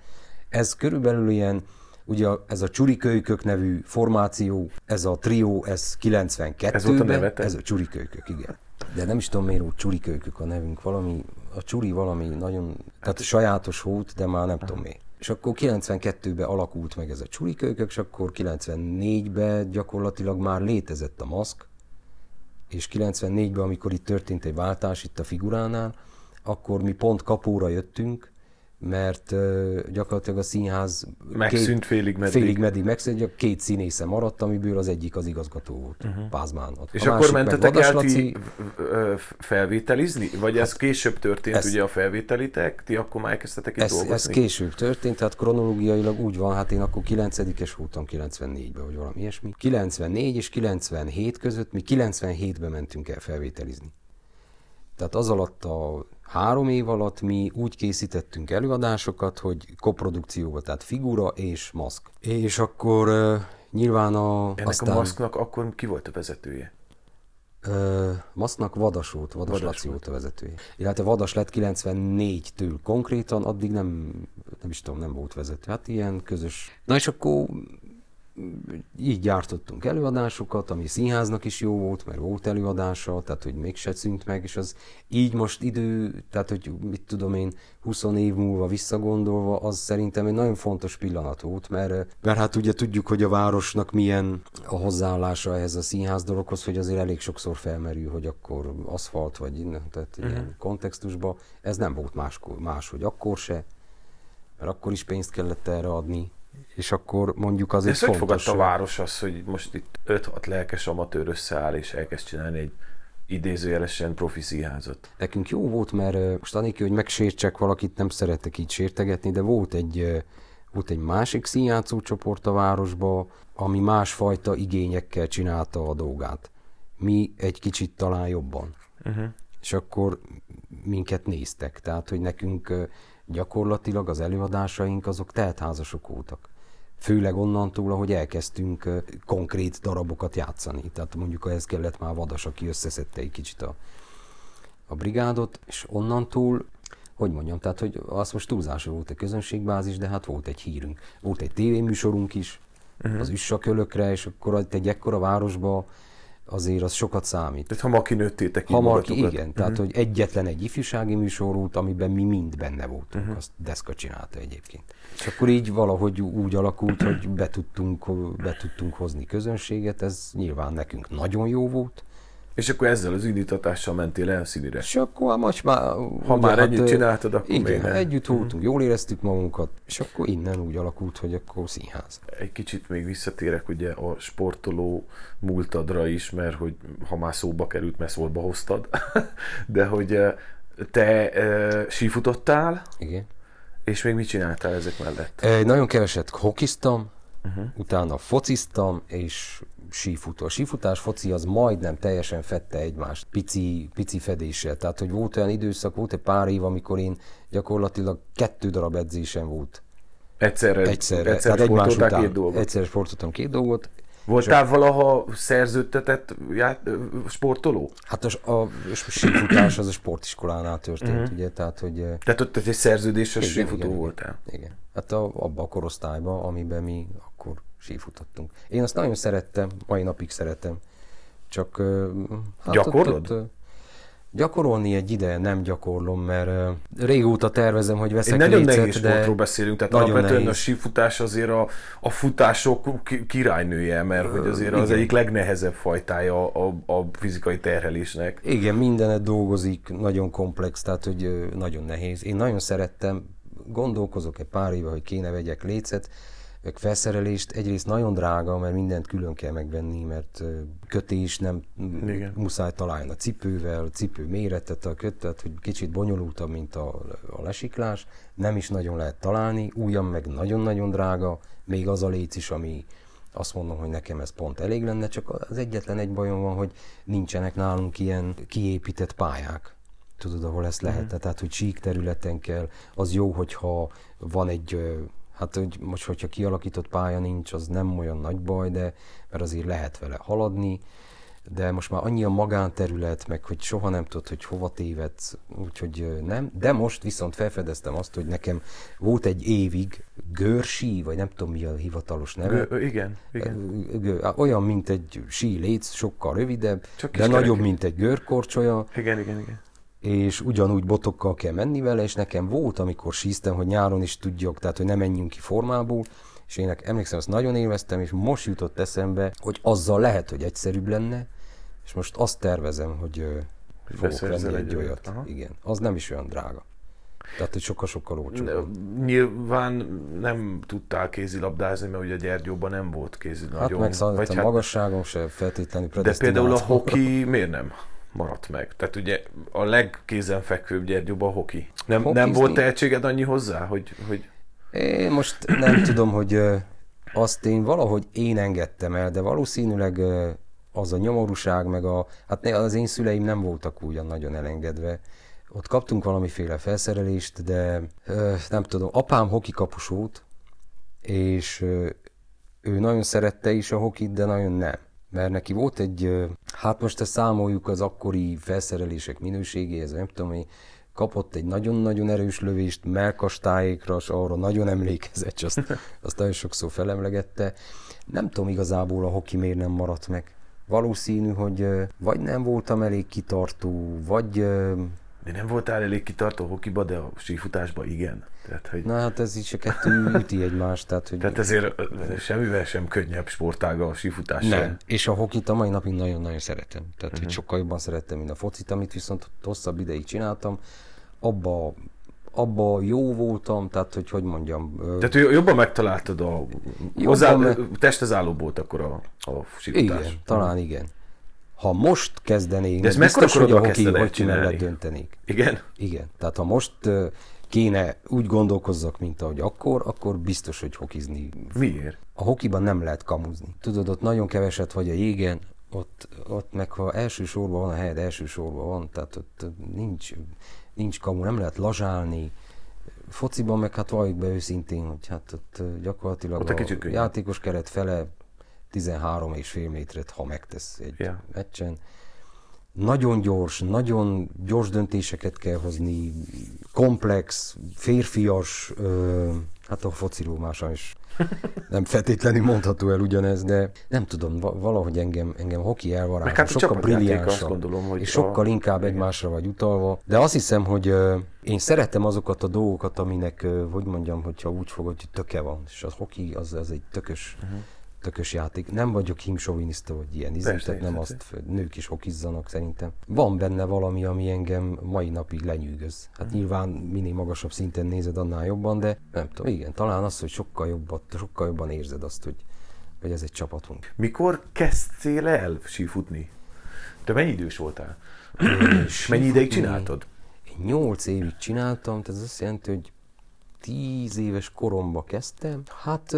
ez körülbelül ilyen, ugye ez a Csurikölykök nevű formáció, ez a trió, ez 92-ben. Ez volt a nevete? Ez a Csurikölykök, igen. De nem is tudom miért úgy Csurikölykök a nevünk, valami a csuri valami nagyon, tehát sajátos volt, de már nem tudom miért. És akkor 92-ben alakult meg ez a csurikölykök, és akkor 94-ben gyakorlatilag már létezett a maszk, és 94-ben, amikor itt történt egy váltás itt a figuránál, akkor mi pont kapóra jöttünk, mert uh, gyakorlatilag a színház megszűnt két, félig meddig. Félig meddig megszűnt, két színésze maradt, amiből az egyik az igazgató volt, uh-huh. Pázmán. A És akkor mentetek el ti felvételizni? Vagy ez hát, később történt ez, ugye a felvételitek? Ti akkor már elkezdtetek itt ez, dolgozni? Ez később történt, tehát kronológiailag úgy van, hát én akkor 9-es voltam 94-ben, vagy valami ilyesmi. 94 és 97 között mi 97-ben mentünk el felvételizni. Tehát az alatt a három év alatt mi úgy készítettünk előadásokat, hogy koprodukcióval, tehát figura és maszk. És akkor uh, nyilván a... Ennek aztán, a maszknak akkor ki volt a vezetője? Uh, maszknak Vadas volt, Vadas, Vadas Laci volt a vezetője. Illetve Vadas lett 94-től konkrétan, addig nem, nem is tudom, nem volt vezető. Hát ilyen közös. Na és akkor így gyártottunk előadásokat, ami színháznak is jó volt, mert volt előadása, tehát hogy mégse szűnt meg, és az így most idő, tehát hogy mit tudom én, 20 év múlva visszagondolva, az szerintem egy nagyon fontos pillanat volt, mert, mert hát ugye tudjuk, hogy a városnak milyen a hozzáállása ehhez a színház dologhoz, hogy azért elég sokszor felmerül, hogy akkor aszfalt vagy innen, tehát uh-huh. ilyen kontextusban. Ez nem volt más, más, hogy akkor se, mert akkor is pénzt kellett erre adni, és akkor mondjuk azért Ez fontos. hogy fogadta a város az, hogy most itt 5-6 lelkes amatőr összeáll, és elkezd csinálni egy idézőjelesen profi színházat? Nekünk jó volt, mert most anélkül, hogy megsértsek valakit, nem szeretek így sértegetni, de volt egy, volt egy másik színjátszó csoport a városba, ami másfajta igényekkel csinálta a dolgát. Mi egy kicsit talán jobban. Uh-huh. És akkor minket néztek. Tehát, hogy nekünk gyakorlatilag az előadásaink azok teltházasok voltak. Főleg onnantól, ahogy elkezdtünk konkrét darabokat játszani. Tehát mondjuk ehhez kellett már Vadas, aki összeszedte egy kicsit a, a brigádot, és onnantól hogy mondjam, tehát hogy az most túlzásra volt a közönségbázis, de hát volt egy hírünk. Volt egy tévéműsorunk is, uh-huh. az üssakölökre, és akkor egy ekkora városba azért az sokat számít. Tehát hamar kinőttétek Hamar ki, igen. Uh-huh. Tehát, hogy egyetlen egy ifjúsági műsor volt, amiben mi mind benne voltunk. Uh-huh. Azt Deszka csinálta egyébként. És akkor így valahogy úgy alakult, hogy be tudtunk, be tudtunk hozni közönséget. Ez nyilván nekünk nagyon jó volt. És akkor ezzel az indítatással mentél el színűre? És akkor most már... Ha ugye, már hát, együtt csináltad, akkor igen, még együtt voltunk, uh-huh. jól éreztük magunkat, és akkor innen úgy alakult, hogy akkor színház. Egy kicsit még visszatérek ugye a sportoló múltadra is, mert hogy ha már szóba került, mert szóba hoztad, de hogy te e, sífutottál, igen. és még mit csináltál ezek mellett? E, nagyon keveset hokiztam, uh-huh. utána fociztam, és sífutó. A sífutás foci az majdnem teljesen fette egymást, pici, pici fedéssel. Tehát, hogy volt olyan időszak, volt egy pár év, amikor én gyakorlatilag kettő darab edzésem volt. Egyszerre, egyszerre, egyszerre egymás után, két dolgot. Egyszerre sportoltam két dolgot. Voltál a... valaha szerződtetett ját, sportoló? Hát a, a, a sífutás az a sportiskolánál történt, uh-huh. ugye, tehát hogy... Tehát ott egy szerződéses sífutó igen, voltál? Igen. Hát a, abba a korosztályban, amiben mi sífutottunk. Én azt nagyon szerettem, mai napig szeretem. Csak... Hát Gyakorlod? Ott, ott, Gyakorolni egy ide nem gyakorlom, mert régóta tervezem, hogy veszek Én nagyon lécet, nehéz de sportról beszélünk, tehát alapvetően nehéz. a sífutás azért a, a futások királynője, mert hogy azért Igen. az egyik legnehezebb fajtája a, a fizikai terhelésnek. Igen, mindenet dolgozik, nagyon komplex, tehát hogy nagyon nehéz. Én nagyon szerettem, gondolkozok egy pár éve, hogy kéne vegyek lécet, meg felszerelést egyrészt nagyon drága, mert mindent külön kell megvenni, mert kötés nem Igen. muszáj találni a cipővel, a cipő méretet, a kötet, hogy kicsit bonyolultabb, mint a, a lesiklás, nem is nagyon lehet találni, újam meg nagyon-nagyon drága, még az a léc is, ami azt mondom, hogy nekem ez pont elég lenne, csak az egyetlen egy bajom van, hogy nincsenek nálunk ilyen kiépített pályák tudod, ahol ezt lehet. Uh-huh. Tehát, hogy sík területen kell, az jó, hogyha van egy Hát, hogy most, hogyha kialakított pálya nincs, az nem olyan nagy baj, de mert azért lehet vele haladni, de most már annyi a magánterület, meg hogy soha nem tudod, hogy hova tévedsz, úgyhogy nem. De most viszont felfedeztem azt, hogy nekem volt egy évig görsi, vagy nem tudom mi a hivatalos neve. Gö, igen, igen. Olyan, mint egy sí léc, sokkal rövidebb, Csak de nagyobb, mint egy görkorcsolya. Igen, igen, igen és ugyanúgy botokkal kell menni vele, és nekem volt, amikor síztem, hogy nyáron is tudjak, tehát hogy ne menjünk ki formából, és én emlékszem, azt nagyon élveztem, és most jutott eszembe, hogy azzal lehet, hogy egyszerűbb lenne, és most azt tervezem, hogy, fogok venni egy olyat. Aha. Igen, az nem is olyan drága. Tehát, hogy sokkal-sokkal olcsóbb. Nyilván nem tudtál kézilabdázni, mert ugye Gyergyóban nem volt kézilabda. Hát meg vagy hát, magasságom se feltétlenül De például a hoki miért nem? Maradt meg. Tehát ugye a legkézenfekvőbb Gyergyóban a hoki. Nem, nem volt tehetséged annyi hozzá, hogy, hogy... Én most nem tudom, hogy azt én valahogy én engedtem el, de valószínűleg az a nyomorúság, meg a... Hát az én szüleim nem voltak ugyan nagyon elengedve. Ott kaptunk valamiféle felszerelést, de nem tudom, apám hoki kapus volt, és ő nagyon szerette is a hokit, de nagyon nem mert neki volt egy, hát most ezt számoljuk az akkori felszerelések minőségéhez, nem tudom, hogy kapott egy nagyon-nagyon erős lövést melkastáékra, és arra nagyon emlékezett, és azt, azt nagyon sokszor felemlegette. Nem tudom igazából a hoki miért nem maradt meg. Valószínű, hogy vagy nem voltam elég kitartó, vagy... De nem voltál elég kitartó hokiba, de a sífutásba igen. Tehát, hogy... Na hát ez is a kettő üti egymást. Tehát, hogy... tehát ezért semmivel sem könnyebb sportága a sífutás. Nem, sem. és a hokit a mai napig nagyon-nagyon szeretem. Tehát, uh-huh. hogy mhm. sokkal jobban szeretem, mint a focit, amit viszont hosszabb ideig csináltam. Abba abba jó voltam, tehát hogy hogy mondjam. Tehát jobban megtaláltad a hozzá, me... testhez volt akkor a, a sikutás. Igen, talán igen. Ha most kezdenék, De ez biztos, hogy a hoki hogy mellett döntenék. Igen? Igen. Tehát ha most kéne úgy gondolkozzak, mint ahogy akkor, akkor biztos, hogy hokizni. Miért? A hokiban nem lehet kamuzni. Tudod, ott nagyon keveset vagy a jégen, ott, ott meg ha elsősorban van a helyed, elsősorban van, tehát ott nincs nincs kamu, nem lehet lazsálni. Fociban meg hát valljuk be őszintén, hogy hát ott gyakorlatilag ott a, a játékos keret fele 13 és fél méteret, ha megtesz egy yeah. meccsen. Nagyon gyors, nagyon gyors döntéseket kell hozni, komplex, férfias, ö, hát a fociról más is nem feltétlenül mondható el ugyanez, de nem tudom, valahogy engem, engem hoki elvarázs, hát sokkal brilliánsabb, és sokkal a... inkább igen. egymásra vagy utalva, de azt hiszem, hogy én szeretem azokat a dolgokat, aminek, uh, hogy mondjam, hogyha úgy fogod, hogy töke van, és a hoki az, az egy tökös uh-huh tökös játék. Nem vagyok himsoviniszta, vagy ilyen izé, tehát nem azt, nők is hokizzanak szerintem. Van benne valami, ami engem mai napig lenyűgöz. Hát hmm. nyilván minél magasabb szinten nézed, annál jobban, de nem tudom, igen, talán az, hogy sokkal jobban, sokkal jobban érzed azt, hogy, hogy ez egy csapatunk. Mikor kezdtél el sífutni? Te mennyi idős voltál? Mennyi ideig csináltad? Én 8 évig csináltam, tehát ez azt jelenti, hogy 10 éves koromba kezdtem. Hát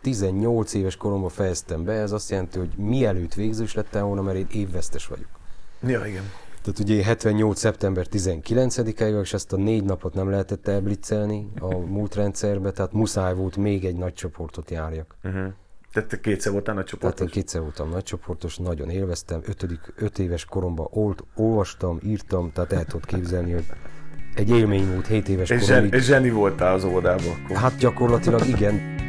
18 éves koromban fejeztem be, ez azt jelenti, hogy mielőtt végzős lettem volna, mert én évvesztes vagyok. Ja, igen. Tehát ugye 78. szeptember 19-ig, és ezt a négy napot nem lehetett elblitzelni a múlt rendszerbe, tehát muszáj volt még egy nagy csoportot járjak. Uh-huh. Tehát te kétszer voltál nagy csoportos? Tehát én kétszer voltam nagy csoportos, nagyon élveztem. Ötödik, öt éves koromban olt, olvastam, írtam, tehát el tudod képzelni, hogy egy élmény volt 7 éves koromig. És zseni voltál az óvodában akkor? Hát gyakorlatilag igen.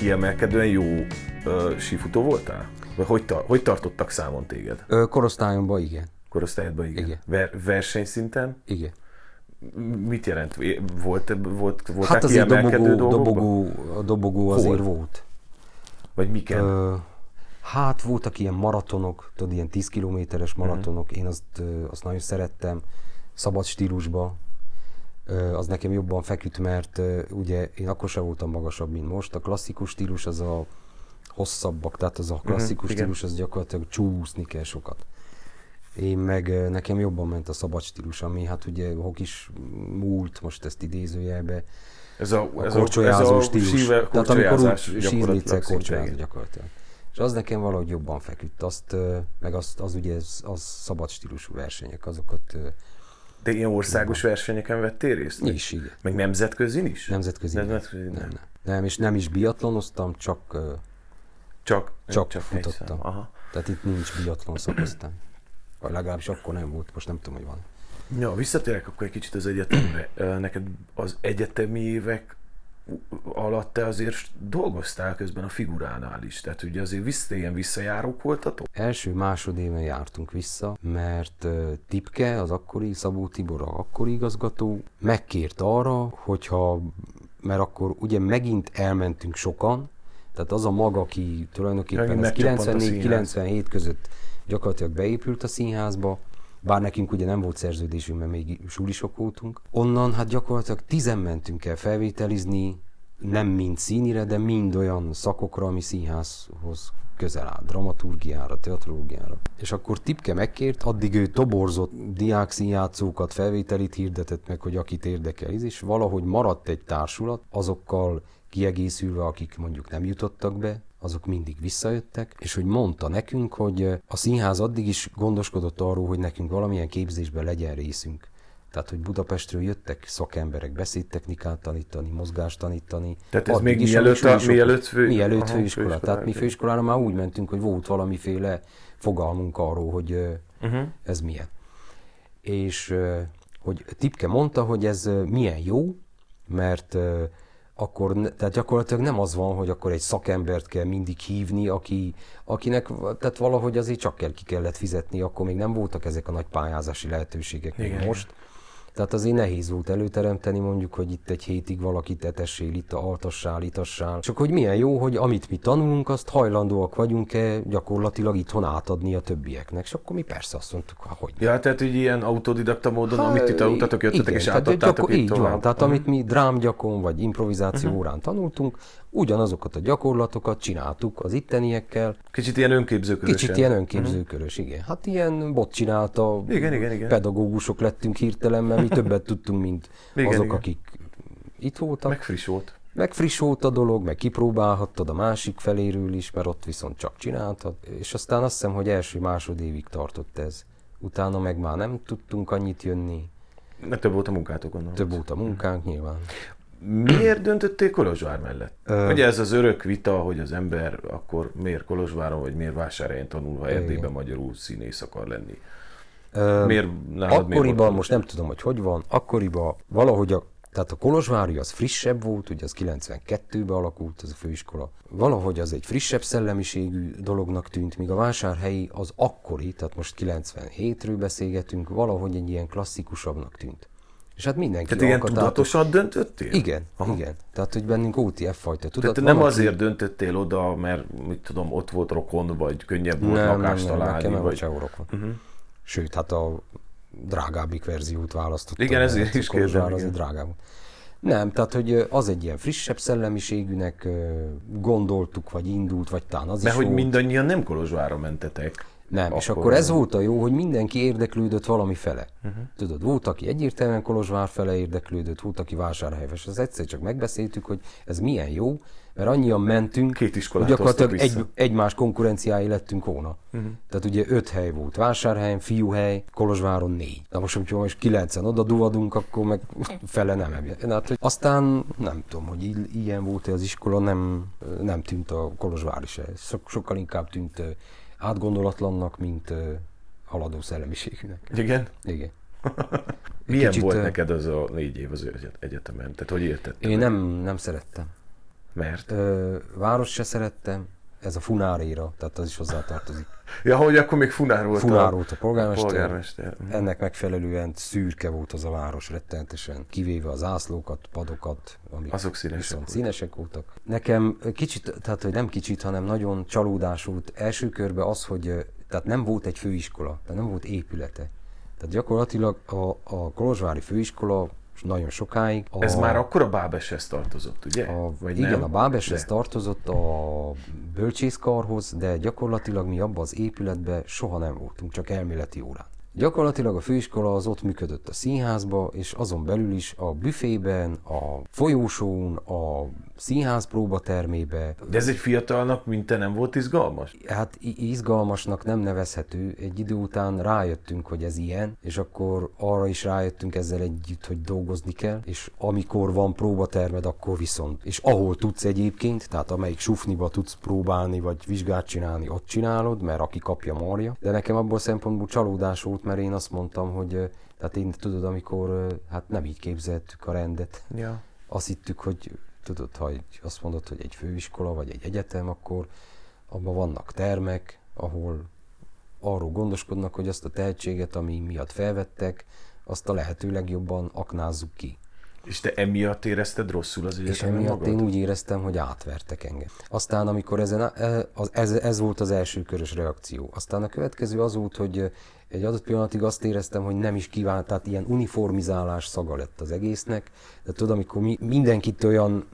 Kiemelkedően jó uh, sífutó voltál? Vagy hogy, ta, hogy tartottak számon téged? Ö, korosztályomban igen. Korosztályodban igen? Igen. Ver, versenyszinten? Igen. Mit jelent? Volt, volt, volt hát azért dobogó, dobogó, a dobogó azért Hol? volt. Vagy miken? Ö, hát voltak ilyen maratonok, tudod, ilyen 10 kilométeres maratonok, uh-huh. én azt, azt nagyon szerettem, szabad stílusba, az nekem jobban feküdt, mert ugye én akkor sem voltam magasabb, mint most. A klasszikus stílus az a hosszabbak, tehát az a mhm, klasszikus uh-huh, stílus az gyakorlatilag csúszni kell sokat. Én meg nekem jobban ment a szabad stílus, ami hát ugye hokis múlt, most ezt idézőjelbe, ez a, ez a korcsolyázó a, stílus. Síve, Tehát amikor úgy sízni korcsolyázó gyakorlatilag. És az nekem valahogy jobban feküdt. Azt, meg azt, az ugye az, az szabad stílusú versenyek, azokat de ilyen országos versenyeken vettél részt? Is, igen. Meg nemzetközin is? Nemzetközi. Nemzetközi nem. Nem, nem. nem, és nem is biatlonoztam, csak csak, csak, csak futottam. Aha. Tehát itt nincs biatlon szakoztam. Vagy legalábbis akkor nem volt, most nem tudom, hogy van. Ja, visszatérek akkor egy kicsit az egyetemre. Neked az egyetemi évek alatt te azért dolgoztál közben a figuránál is, tehát ugye azért vissza, ilyen visszajárók voltatok? Első másodéven jártunk vissza, mert Tipke, az akkori Szabó Tibor, a akkori igazgató, megkért arra, hogyha, mert akkor ugye megint elmentünk sokan, tehát az a maga, aki tulajdonképpen 94-97 között gyakorlatilag beépült a színházba, bár nekünk ugye nem volt szerződésünk, mert még sulisok voltunk. Onnan hát gyakorlatilag tizen mentünk el felvételizni, nem mind színire, de mind olyan szakokra, ami színházhoz közel áll, dramaturgiára, teatrológiára. És akkor Tipke megkért, addig ő toborzott diák színjátszókat, felvételit hirdetett meg, hogy akit érdekel, és valahogy maradt egy társulat, azokkal kiegészülve, akik mondjuk nem jutottak be, azok mindig visszajöttek, és hogy mondta nekünk, hogy a színház addig is gondoskodott arról, hogy nekünk valamilyen képzésben legyen részünk Tehát, hogy Budapestről jöttek szakemberek beszédtechnikát tanítani, mozgást tanítani. Tehát ez még mielőtt, a, mielőtt, fő, Mielőtt Aha, főiskola. Tehát mi főiskolára már úgy mentünk, hogy volt valamiféle fogalmunk arról, hogy Uh-huh. ez milyen. És hogy Tipke mondta, hogy ez milyen jó, mert akkor, ne- tehát gyakorlatilag nem az van, hogy akkor egy szakembert kell mindig hívni, aki, akinek, tehát valahogy azért csak kell ki kellett fizetni, akkor még nem voltak ezek a nagy pályázási lehetőségek, Igen, most. Tehát azért nehéz volt előteremteni mondjuk, hogy itt egy hétig valakit etessél, itt a altassál, itassál. Csak hogy milyen jó, hogy amit mi tanulunk, azt hajlandóak vagyunk-e gyakorlatilag itthon átadni a többieknek. És akkor mi persze azt mondtuk, "Há, hogy Ja, tehát hogy ilyen autodidakta módon, amit itt tanultatok, jöttetek igen, és átadtátok gyakor- itt így tovább. Mhm. Van, tehát amit mi drámgyakon vagy improvizáció órán tanultunk, ugyanazokat a gyakorlatokat csináltuk az itteniekkel. Kicsit ilyen önképzőkörösen. Kicsit ilyen önképzőkörös, igen. Hát ilyen bot csinálta, Mhm. Igen, igen, igen. pedagógusok lettünk hirtelen, mert mi többet tudtunk, mint Igen, azok, igen. akik itt voltak. Meg friss volt. Meg friss volt a dolog, meg kipróbálhattad a másik feléről is, mert ott viszont csak csináltad. És aztán azt hiszem, hogy első másodévig tartott ez. Utána meg már nem tudtunk annyit jönni, Mert több volt a munkátok, gondolom. több volt a munkánk nyilván. Miért döntöttél Kolozsvár mellett? Ö- Ugye ez az örök vita, hogy az ember akkor miért Kolozsváron, vagy miért vásárhelyen tanulva Erdélyben magyarul színész akar lenni. Miért nálad miért Akkoriban, volt most nem tudom, hogy hogy van, akkoriban valahogy a, tehát a Kolozsvári az frissebb volt, ugye az 92-ben alakult ez a főiskola. Valahogy az egy frissebb szellemiségű dolognak tűnt, míg a vásárhelyi az akkori, tehát most 97-ről beszélgetünk, valahogy egy ilyen klasszikusabbnak tűnt. És hát mindenki Tehát ilyen tudatosan döntöttél? Igen, Aha. igen. Tehát, hogy bennünk OTF fajta tudat. Tehát nem azért döntöttél oda, mert mit tudom, ott volt rokon, vagy könnyebb volt nem, nem, lakást nem, találni, nekem nem vagy... vagy... sehol uh-huh. Sőt, hát a drágábbik verziót választottam. Igen, ezért is kérdem, igen. drágább. Nem, tehát, hogy az egy ilyen frissebb szellemiségűnek gondoltuk, vagy indult, vagy talán az Mert is hogy volt. mindannyian nem Kolozsvárra mentetek. Nem, és akkor ez volt a jó, hogy mindenki érdeklődött valami fele. Uh-huh. Tudod, volt, aki egyértelműen Kolozsvár fele érdeklődött, volt, aki vásárhelyes. Az egyszer csak megbeszéltük, hogy ez milyen jó, mert annyian mentünk, Két iskolát hogy gyakorlatilag egy, egymás konkurenciái lettünk volna. Uh-huh. Tehát ugye öt hely volt vásárhelyen, fiúhely, Kolozsváron négy. Na most, hogyha most kilencen oda duvadunk, akkor meg fele nem ebben. Hát, hogy aztán nem tudom, hogy i- ilyen volt-e az iskola, nem, nem tűnt a Kolozsvári se. So, sokkal inkább tűnt átgondolatlannak, mint haladó szellemiségűnek. Igen? Igen. Milyen Kicsit, volt neked az a négy év az egyet- egyetemen? Tehát hogy értetted? Én nem, nem szerettem. Mert? Ö, város se szerettem, ez a funáréra, tehát az is hozzátartozik. Ja, hogy akkor még Funár volt Funár a, volt a polgármester. polgármester. Mhm. Ennek megfelelően szürke volt az a város rettenetesen, kivéve az ászlókat, padokat, amik Azok színesek viszont voltak. színesek voltak. Nekem kicsit, tehát hogy nem kicsit, hanem nagyon csalódás volt első körben az, hogy tehát nem volt egy főiskola, tehát nem volt épülete. Tehát gyakorlatilag a, a Kolozsvári főiskola nagyon sokáig. A, Ez már akkor a Bábeshez tartozott, ugye? a, Vagy igen, nem? a Bábeshez De. tartozott a bölcsészkarhoz, de gyakorlatilag mi abban az épületben soha nem voltunk, csak elméleti órán. Gyakorlatilag a főiskola az ott működött a színházba, és azon belül is a büfében, a folyósón, a színház próbatermébe, De ez egy fiatalnak, mint te nem volt izgalmas? Hát izgalmasnak nem nevezhető. Egy idő után rájöttünk, hogy ez ilyen, és akkor arra is rájöttünk ezzel együtt, hogy dolgozni kell, és amikor van próbatermed, akkor viszont. És ahol tudsz egyébként, tehát amelyik sufniba tudsz próbálni, vagy vizsgát csinálni, ott csinálod, mert aki kapja marja. De nekem abból szempontból csalódás volt, mert én azt mondtam, hogy tehát én tudod, amikor hát nem így képzeltük a rendet, Ja. azt hittük, hogy tudod, ha egy, azt mondod, hogy egy főiskola vagy egy egyetem, akkor abban vannak termek, ahol arról gondoskodnak, hogy azt a tehetséget, ami miatt felvettek, azt a lehető legjobban aknázzuk ki. És te emiatt érezted rosszul az És egyetemen emiatt magad? én úgy éreztem, hogy átvertek engem. Aztán, amikor ezen, e- ez, ez volt az első körös reakció. Aztán a következő az volt, hogy egy adott pillanatig azt éreztem, hogy nem is kívánt, tehát ilyen uniformizálás szaga lett az egésznek. De tudod, amikor mi, mindenkit olyan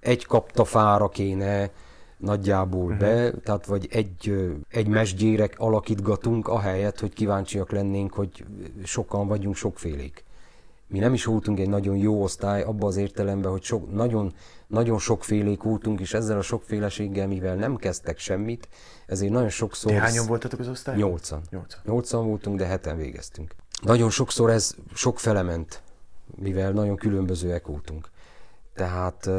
egy kapta fára kéne nagyjából uh-huh. be, tehát vagy egy, egy mesgyérek alakítgatunk, ahelyett, hogy kíváncsiak lennénk, hogy sokan vagyunk sokfélék mi nem is voltunk egy nagyon jó osztály, abban az értelemben, hogy sok, nagyon, nagyon sokfélék voltunk, és ezzel a sokféleséggel, mivel nem kezdtek semmit, ezért nagyon sokszor... Ti hányan voltatok az osztályban? Nyolcan. Nyolcan. Nyolcan voltunk, de heten végeztünk. nagyon sokszor ez sok felement, mivel nagyon különbözőek voltunk. Tehát...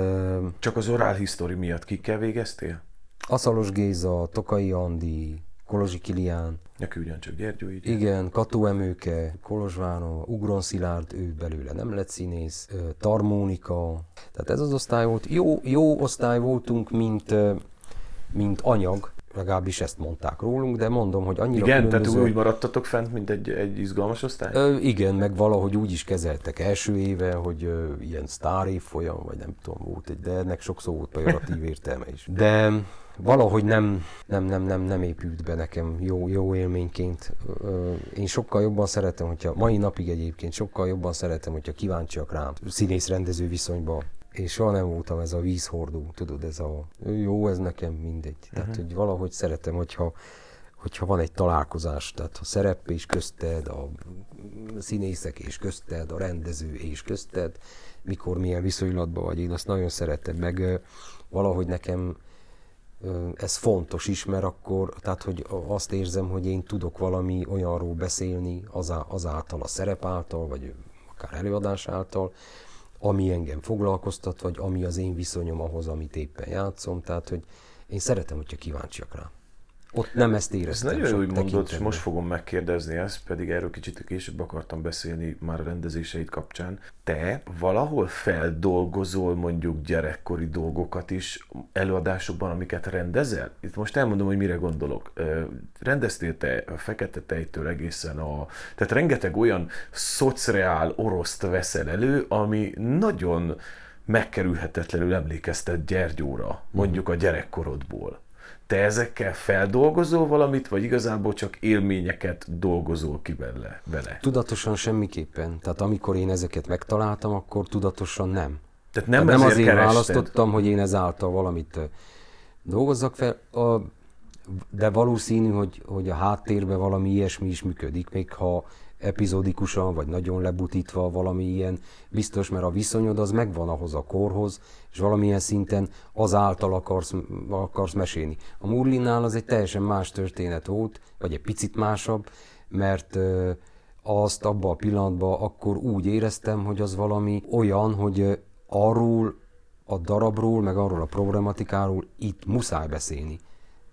Csak az oral history miatt kikkel végeztél? Aszalos Géza, Tokai Andi, Kolozsi Kilián, Neki ugyancsak Gyergyó így. igen, Kató Emőke, Kolozsvánó, Ugron Szilárd, ő belőle nem lett színész, Tarmónika, tehát ez az osztály volt. Jó, jó osztály voltunk, mint, mint anyag, legalábbis ezt mondták rólunk, de mondom, hogy annyira Igen, tehát különböző... úgy maradtatok fent, mint egy, egy izgalmas osztály? Ö, igen, meg valahogy úgy is kezeltek első éve, hogy ö, ilyen sztár évfolyam, vagy nem tudom, volt egy, de ennek sokszor volt pejoratív értelme is. De valahogy nem, nem, nem, nem, nem épült be nekem jó, jó élményként. Én sokkal jobban szeretem, hogyha, mai napig egyébként sokkal jobban szeretem, hogyha kíváncsiak rám színész-rendező viszonyba. Én soha nem voltam ez a vízhordó, tudod, ez a jó, ez nekem mindegy. Tehát, hogy valahogy szeretem, hogyha hogyha van egy találkozás, tehát a szerep és közted, a színészek és közted, a rendező és közted, mikor milyen viszonylatban vagy, én azt nagyon szeretem, meg valahogy nekem ez fontos is, mert akkor, tehát hogy azt érzem, hogy én tudok valami olyanról beszélni azá, azáltal a szerep által, vagy akár előadás által, ami engem foglalkoztat, vagy ami az én viszonyom ahhoz, amit éppen játszom, tehát hogy én szeretem, hogyha kíváncsiak rá. Ott nem ezt Ez éreztem. nagyon jó, sok hogy mondod, és most fogom megkérdezni ezt, pedig erről kicsit később akartam beszélni már a rendezéseid kapcsán. Te valahol feldolgozol mondjuk gyerekkori dolgokat is előadásokban, amiket rendezel? Itt most elmondom, hogy mire gondolok. Rendeztél te a Fekete Tejtől egészen a... Tehát rengeteg olyan szociál oroszt veszel elő, ami nagyon megkerülhetetlenül emlékeztet Gyergyóra, mondjuk a gyerekkorodból. Te ezekkel feldolgozol valamit, vagy igazából csak élményeket dolgozol ki bele? bele? Tudatosan semmiképpen. Tehát amikor én ezeket megtaláltam, akkor tudatosan nem. Tehát nem, Tehát nem azért kerested. választottam, hogy én ezáltal valamit dolgozzak fel, a, de valószínű, hogy, hogy a háttérben valami ilyesmi is működik, még ha epizódikusan, vagy nagyon lebutítva valami ilyen biztos, mert a viszonyod az megvan ahhoz a korhoz, és valamilyen szinten azáltal akarsz, akarsz mesélni. A Murlinnál az egy teljesen más történet volt, vagy egy picit másabb, mert azt abban a pillanatban akkor úgy éreztem, hogy az valami olyan, hogy arról a darabról, meg arról a problematikáról itt muszáj beszélni.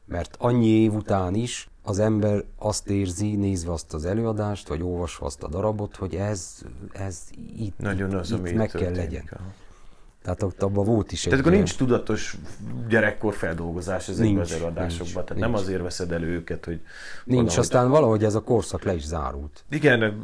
Mert annyi év után is az ember azt érzi, nézve azt az előadást, vagy olvasva azt a darabot, hogy ez, ez itt, Nagyon itt, az, itt meg történik. kell legyen. Aha. Tehát ott abban volt is egy... Tehát akkor nincs tudatos gyerekkor feldolgozás ezekben Nincs, az előadásokban. nincs, Tehát nem nincs. azért veszed elő őket, hogy Nincs, valahogy- aztán valahogy ez a korszak le is zárult. Igen,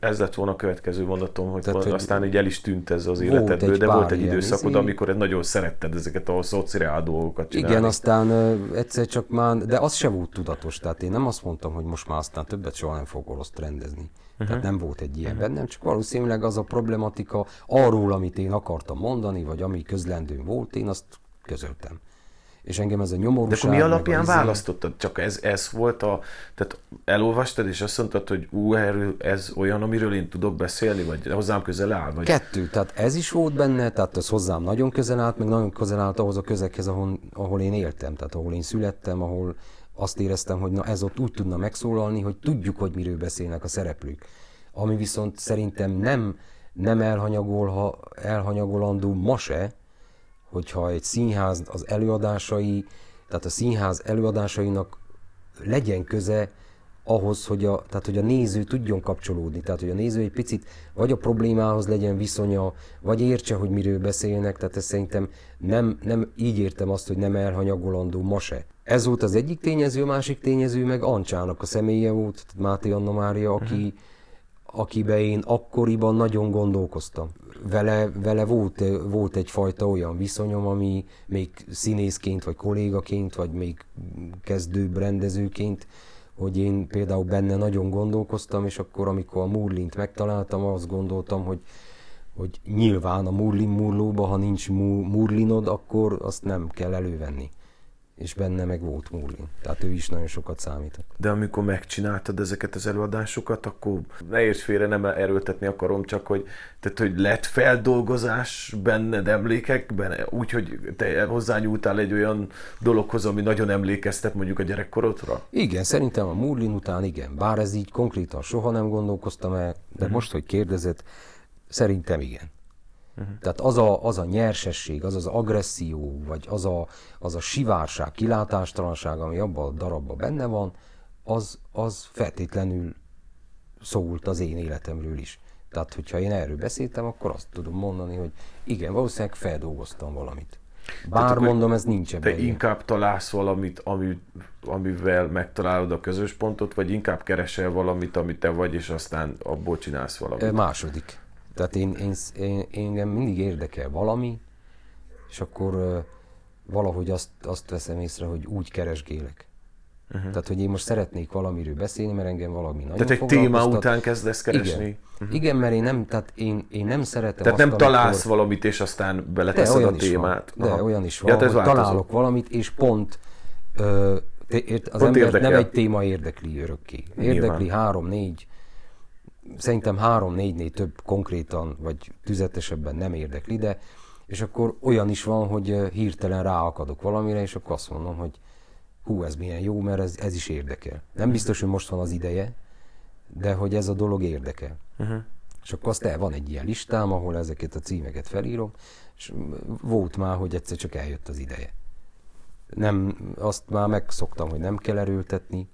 ez lett volna a következő mondatom, hogy, Tehát, hogy aztán így el is tűnt ez az volt életedből, egy de volt egy időszakod, izé. amikor nagyon szeretted ezeket a szociál dolgokat csinálni. Igen, aztán egyszer csak már, de az se volt tudatos, tehát én nem azt mondtam, hogy most már aztán többet soha nem fogok oroszt rendezni. Uh-huh. Tehát nem volt egy ilyen bennem, csak valószínűleg az a problematika arról, amit én akartam mondani, vagy ami közlendőm volt, én azt közöltem. És engem ez a De nyomorúság... akkor mi alapján izé- választottad? Csak ez, ez volt a... Tehát elolvastad, és azt mondtad, hogy ú, erről, ez olyan, amiről én tudok beszélni, vagy hozzám közel áll? Vagy... Kettő, tehát ez is volt benne, tehát ez hozzám nagyon közel állt, meg nagyon közel állt ahhoz a közeghez, ahol, ahol én éltem, tehát ahol én születtem, ahol azt éreztem, hogy na ez ott úgy tudna megszólalni, hogy tudjuk, hogy miről beszélnek a szereplők. Ami viszont szerintem nem, nem elhanyagolha, elhanyagolandó ma se, hogyha egy színház az előadásai, tehát a színház előadásainak legyen köze ahhoz, hogy a, tehát, hogy a néző tudjon kapcsolódni, tehát hogy a néző egy picit vagy a problémához legyen viszonya, vagy értse, hogy miről beszélnek, tehát ez szerintem nem, nem így értem azt, hogy nem elhanyagolandó ma se. Ez volt az egyik tényező, a másik tényező meg Ancsának a személye volt, tehát Máté Anna Mária, aki, akibe én akkoriban nagyon gondolkoztam. Vele, vele volt, volt egyfajta olyan viszonyom, ami még színészként, vagy kollégaként, vagy még kezdőbb rendezőként, hogy én például benne nagyon gondolkoztam, és akkor, amikor a Murlint megtaláltam, azt gondoltam, hogy, hogy nyilván a Murlin murlóba, ha nincs mu- Murlinod, akkor azt nem kell elővenni. És benne meg volt Murlin. Tehát ő is nagyon sokat számított. De amikor megcsináltad ezeket az előadásokat, akkor ne érts félre, nem erőltetni akarom, csak hogy, tehát, hogy lett feldolgozás benned emlékekben, úgyhogy te hozzányúltál egy olyan dologhoz, ami nagyon emlékeztet mondjuk a gyerekkorodra? Igen, szerintem a Murlin után igen. Bár ez így konkrétan soha nem gondolkoztam el, de uh-huh. most, hogy kérdezed, szerintem igen. Uh-huh. Tehát az a, az a nyersesség, az az agresszió, vagy az a, az a sivárság, kilátástalanság, ami abban a darabban benne van, az, az feltétlenül szólt az én életemről is. Tehát, hogyha én erről beszéltem, akkor azt tudom mondani, hogy igen, valószínűleg feldolgoztam valamit. Bár Tehát, mondom, ez nincs ebben. Te ilyen. inkább találsz valamit, ami, amivel megtalálod a közös pontot, vagy inkább keresel valamit, amit te vagy, és aztán abból csinálsz valamit? Második. Tehát én, én, én, engem mindig érdekel valami, és akkor uh, valahogy azt, azt veszem észre, hogy úgy keresgélek. Uh-huh. Tehát, hogy én most szeretnék valamiről beszélni, mert engem valami nagyon Tehát egy téma után kezdesz keresni? Igen. Uh-huh. Igen, mert én nem, tehát én, én nem szeretem Tehát azt, nem találsz amikor... valamit, és aztán beleteszed a témát? Van. De olyan is van, ja, hogy találok valamit, és pont ö, az pont ember nem egy téma érdekli örökké. Érdekli három, négy, szerintem három-négynél több konkrétan, vagy tüzetesebben nem érdekli, de és akkor olyan is van, hogy hirtelen ráakadok valamire, és akkor azt mondom, hogy hú, ez milyen jó, mert ez, ez is érdekel. Nem biztos, hogy most van az ideje, de hogy ez a dolog érdekel. Uh-huh. És akkor azt el, van egy ilyen listám, ahol ezeket a címeket felírom, és volt már, hogy egyszer csak eljött az ideje. Nem, azt már megszoktam, hogy nem kell erőltetni,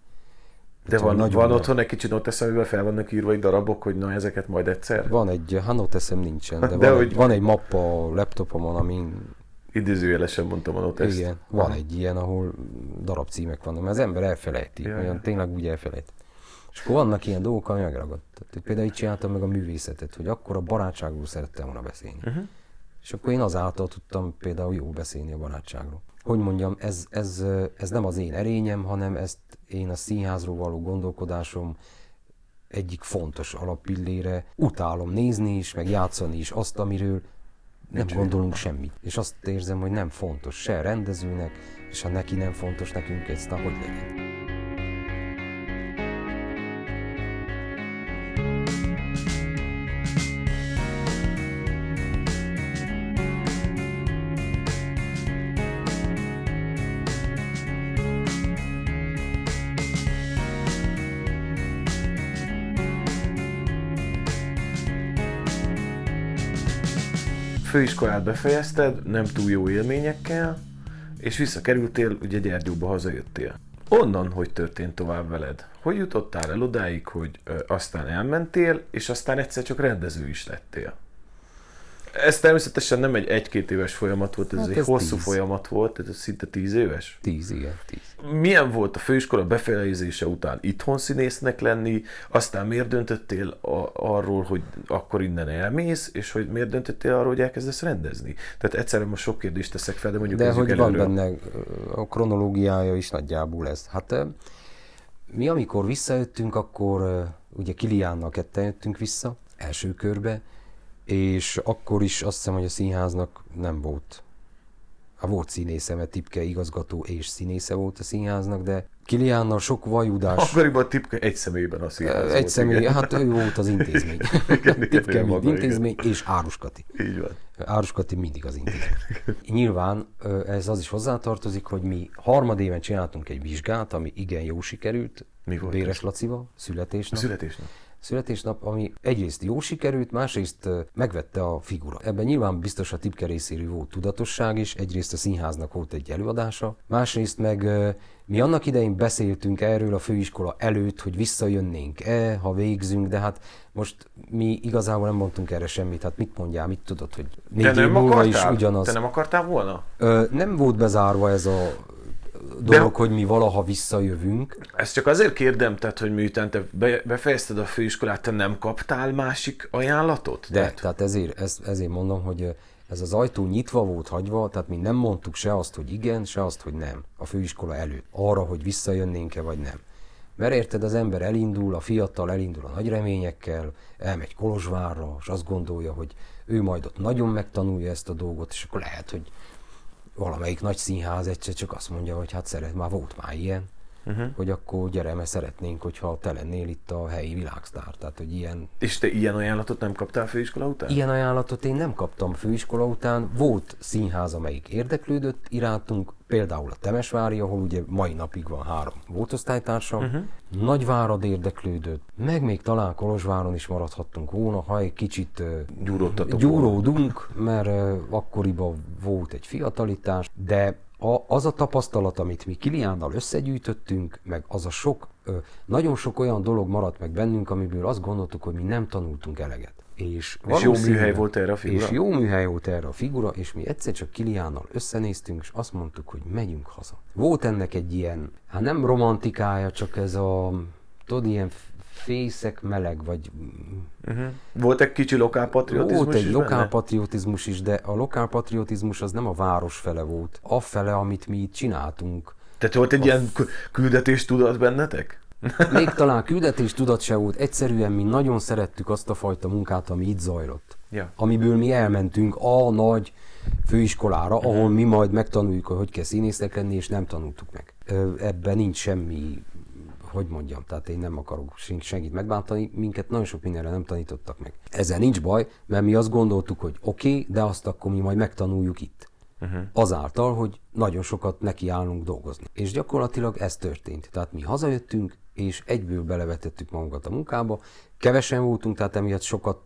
de van, nagyon van otthon egy kicsit noteszem, amivel fel vannak írva egy darabok, hogy na ezeket majd egyszer? Van egy, hát noteszem nincsen, de, de van, hogy... egy, van egy mappa a laptopomon, amin idézőjelesen mondtam a noteszt. Igen, van egy ilyen, ahol darabcímek vannak, mert az ember elfelejti, ja, olyan tényleg úgy elfelejt. És akkor vannak ilyen dolgok, ami megragad. Tehát, például így csináltam meg a művészetet, hogy akkor a barátságról szerettem volna beszélni. Uh-huh. És akkor én azáltal tudtam például jól beszélni a barátságról. Hogy mondjam, ez, ez, ez nem az én erényem, hanem ezt én a színházról való gondolkodásom egyik fontos alappillére utálom nézni is, meg játszani is azt, amiről nem gondolunk semmit. És azt érzem, hogy nem fontos se rendezőnek, és ha neki nem fontos, nekünk ez, na hogy legyen. Főiskolát befejezted, nem túl jó élményekkel, és visszakerültél, ugye Gyergyóba hazajöttél. Onnan hogy történt tovább veled? Hogy jutottál el odáig, hogy ö, aztán elmentél, és aztán egyszer csak rendező is lettél? Ez természetesen nem egy egy-két éves folyamat volt, ez hát egy ez hosszú tíz. folyamat volt, ez szinte tíz éves? Tíz, igen, tíz. Milyen volt a főiskola befejezése után itthon színésznek lenni, aztán miért döntöttél a, arról, hogy akkor innen elmész, és hogy miért döntöttél arról, hogy elkezdesz rendezni? Tehát egyszerűen most sok kérdést teszek fel, de mondjuk De hogy előről. van benne a kronológiája is nagyjából ez. Hát mi amikor visszajöttünk, akkor ugye Kiliánnal ketten jöttünk vissza, első körbe, és akkor is azt hiszem, hogy a színháznak nem volt. A volt színésze, mert Tipke igazgató és színésze volt a színháznak, de Kiliánnal sok vajudás. Akkoriban Tipke egy személyben a színház Egy személy, hát ő volt az intézmény. igen, Tipke mint intézmény, igen. és Áruskati. Így van. Áruskati mindig az intézmény. Nyilván ez az is hozzátartozik, hogy mi harmadéven csináltunk egy vizsgát, ami igen jó sikerült. Mi volt Béres Lacival, születésnap. Születésnap születésnap, ami egyrészt jó sikerült, másrészt megvette a figura. Ebben nyilván biztos a tipke részéről volt tudatosság is, egyrészt a színháznak volt egy előadása, másrészt meg mi annak idején beszéltünk erről a főiskola előtt, hogy visszajönnénk-e, ha végzünk, de hát most mi igazából nem mondtunk erre semmit, hát mit mondjál, mit tudod, hogy négy év múlva is ugyanaz. Te nem akartál volna? Ö, nem volt bezárva ez a dolog, De, hogy mi valaha visszajövünk. Ezt csak azért kérdem, tehát, hogy miután te befejezted a főiskolát, te nem kaptál másik ajánlatot? De, tehát, tehát ezért, ez, ezért mondom, hogy ez az ajtó nyitva volt hagyva, tehát mi nem mondtuk se azt, hogy igen, se azt, hogy nem a főiskola előtt. Arra, hogy visszajönnénk-e vagy nem. Mert érted, az ember elindul, a fiatal elindul a nagy reményekkel, elmegy Kolozsvárra, és azt gondolja, hogy ő majd ott nagyon megtanulja ezt a dolgot, és akkor lehet, hogy valamelyik nagy színház egyszer csak azt mondja, hogy hát szeret, már volt már ilyen, uh-huh. hogy akkor gyere, mert szeretnénk, hogyha te lennél itt a helyi világsztár. Tehát, hogy ilyen... És te ilyen ajánlatot nem kaptál főiskola után? Ilyen ajánlatot én nem kaptam főiskola után. Volt színház, amelyik érdeklődött irántunk, például a Temesvári, ahol ugye mai napig van három volt osztálytársam, uh-huh. Nagyvárad érdeklődött, meg még talán Kolozsváron is maradhattunk volna, ha egy kicsit gyúródunk, mert uh, akkoriban volt egy fiatalitás, de a, az a tapasztalat, amit mi Kiliánnal összegyűjtöttünk, meg az a sok, ö, nagyon sok olyan dolog maradt meg bennünk, amiből azt gondoltuk, hogy mi nem tanultunk eleget. És, és jó műhely volt erre a figura? És jó műhely volt erre a figura, és mi egyszer csak Kiliánnal összenéztünk, és azt mondtuk, hogy megyünk haza. Volt ennek egy ilyen, hát nem romantikája, csak ez a, tudod, ilyen fészek meleg, vagy... Uh-huh. Volt egy kicsi lokálpatriotizmus Volt egy lokálpatriotizmus is, de a lokálpatriotizmus az nem a város fele volt, a fele, amit mi itt csináltunk. Tehát volt egy a... ilyen küldetés tudat bennetek? Még talán küldetés tudat se volt, egyszerűen mi nagyon szerettük azt a fajta munkát, ami itt zajlott. Ja. Amiből mi elmentünk a nagy főiskolára, ahol mi majd megtanuljuk, hogy hogy kell színésznek lenni, és nem tanultuk meg. Ebben nincs semmi hogy mondjam, tehát én nem akarok senkit megbántani, minket nagyon sok mindenre nem tanítottak meg. Ezzel nincs baj, mert mi azt gondoltuk, hogy oké, okay, de azt akkor mi majd megtanuljuk itt. Uh-huh. Azáltal, hogy nagyon sokat nekiállunk dolgozni. És gyakorlatilag ez történt. Tehát mi hazajöttünk, és egyből belevetettük magunkat a munkába. Kevesen voltunk, tehát emiatt sokat,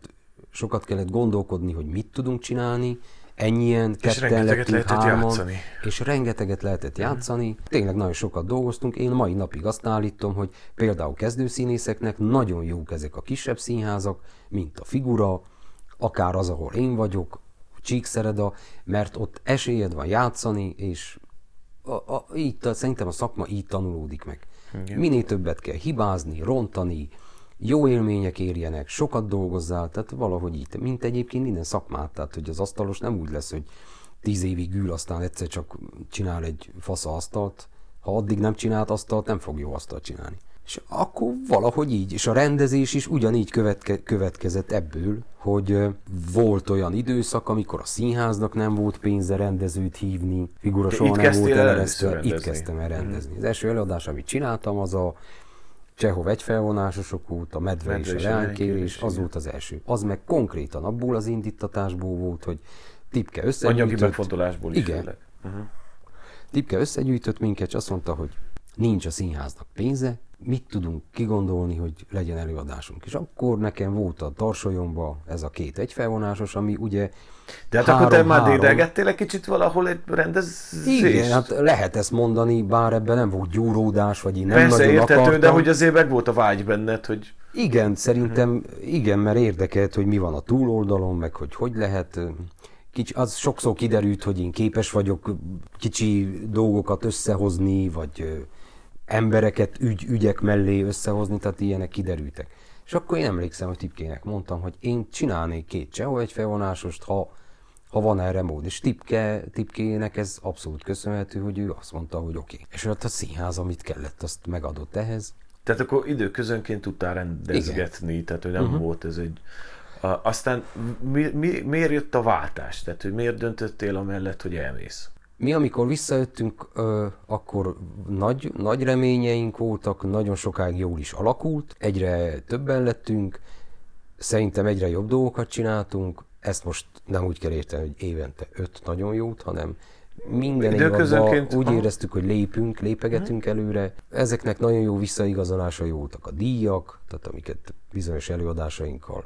sokat kellett gondolkodni, hogy mit tudunk csinálni, ennyien, és ketten lettünk hárman, játszani. és rengeteget lehetett mhm. játszani. Tényleg nagyon sokat dolgoztunk. Én mai napig azt állítom, hogy például kezdőszínészeknek nagyon jók ezek a kisebb színházak, mint a figura, akár az, ahol én vagyok, Csíkszereda, mert ott esélyed van játszani, és a, a, így, szerintem a szakma így tanulódik meg. Igen. Minél többet kell hibázni, rontani, jó élmények érjenek, sokat dolgozzál, tehát valahogy így, mint egyébként minden szakmát, tehát hogy az asztalos nem úgy lesz, hogy tíz évig ül, aztán egyszer csak csinál egy fasza asztalt, ha addig nem csinált asztalt, nem fog jó asztalt csinálni. És akkor valahogy így, és a rendezés is ugyanígy követke, következett ebből, hogy volt olyan időszak, amikor a színháznak nem volt pénze rendezőt hívni, figura soha nem volt eleresztve, itt kezdtem el rendezni. Az első előadás, amit csináltam, az a Csehov egy felvonásosok út, a medve, medve és a leánykérés, az volt az első. Az meg konkrétan abból az indítatásból volt, hogy Tipke összegyűjtött. Anyagi megfontolásból is. Igen. Uh-huh. Tipke összegyűjtött minket, és azt mondta, hogy nincs a színháznak pénze, mit tudunk kigondolni, hogy legyen előadásunk. És akkor nekem volt a tarsolyomba ez a két egyfelvonásos, ami ugye de hát három, akkor te már dédelgettél egy kicsit valahol egy rendezést? Igen, hát lehet ezt mondani, bár ebben nem volt gyúródás, vagy én nem Persze, nagyon értető, akartam. de hogy azért meg volt a vágy benned, hogy... Igen, szerintem igen, mert érdekelt, hogy mi van a túloldalon, meg hogy hogy lehet kicsi, az sokszor kiderült, hogy én képes vagyok kicsi dolgokat összehozni, vagy embereket ügy, ügyek mellé összehozni, tehát ilyenek kiderültek. És akkor én emlékszem, hogy Tipkének mondtam, hogy én csinálnék két Csehó egy felvonásost, ha, ha van erre mód. És Tipke, Tipkének ez abszolút köszönhető, hogy ő azt mondta, hogy oké. Okay. És ott a színház, amit kellett, azt megadott ehhez. Tehát akkor időközönként tudtál rendezgetni, Igen. tehát hogy nem uh-huh. volt ez egy... Aztán mi, mi, miért jött a váltás? Tehát, hogy miért döntöttél amellett, hogy elmész? Mi, amikor visszajöttünk, akkor nagy, nagy reményeink voltak, nagyon sokáig jól is alakult, egyre többen lettünk, szerintem egyre jobb dolgokat csináltunk, ezt most nem úgy kell érteni, hogy évente öt nagyon jót, hanem minden évadban úgy éreztük, hogy lépünk, lépegetünk hmm. előre. Ezeknek nagyon jó visszaigazolásai voltak a díjak, tehát amiket bizonyos előadásainkkal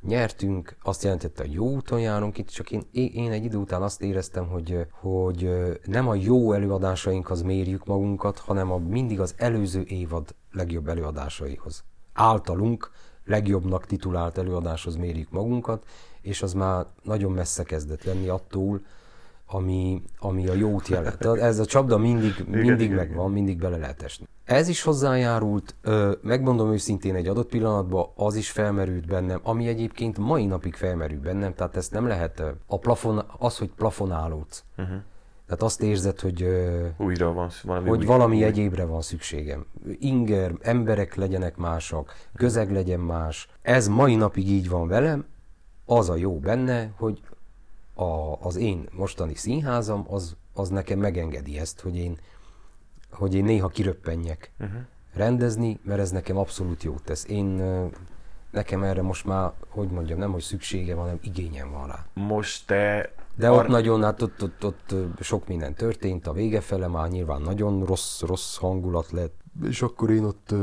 nyertünk, azt jelentette, hogy jó úton járunk itt, csak én, én egy idő után azt éreztem, hogy, hogy nem a jó előadásainkhoz mérjük magunkat, hanem a, mindig az előző évad legjobb előadásaihoz. Általunk legjobbnak titulált előadáshoz mérjük magunkat, és az már nagyon messze kezdett lenni attól, ami, ami a jót jelent. Ez a csapda mindig, mindig igen, megvan, igen. mindig bele lehet esni. Ez is hozzájárult, megmondom őszintén egy adott pillanatban, az is felmerült bennem, ami egyébként mai napig felmerül bennem, tehát ezt nem lehet, a plafon, az, hogy plafonálódsz. Uh-huh. Tehát azt érzed, hogy, Újra van, valami, hogy valami újra. egyébre van szükségem. Inger, emberek legyenek másak, közeg legyen más. Ez mai napig így van velem. Az a jó benne, hogy a, az én mostani színházam az az nekem megengedi ezt, hogy én, hogy én néha kiröppenjek uh-huh. rendezni, mert ez nekem abszolút jót tesz. Én nekem erre most már, hogy mondjam, nem hogy szüksége van, hanem igényem van rá. Most te... De ott nagyon, hát ott, ott, ott sok minden történt, a vége fele már nyilván nagyon rossz, rossz hangulat lett, és akkor én ott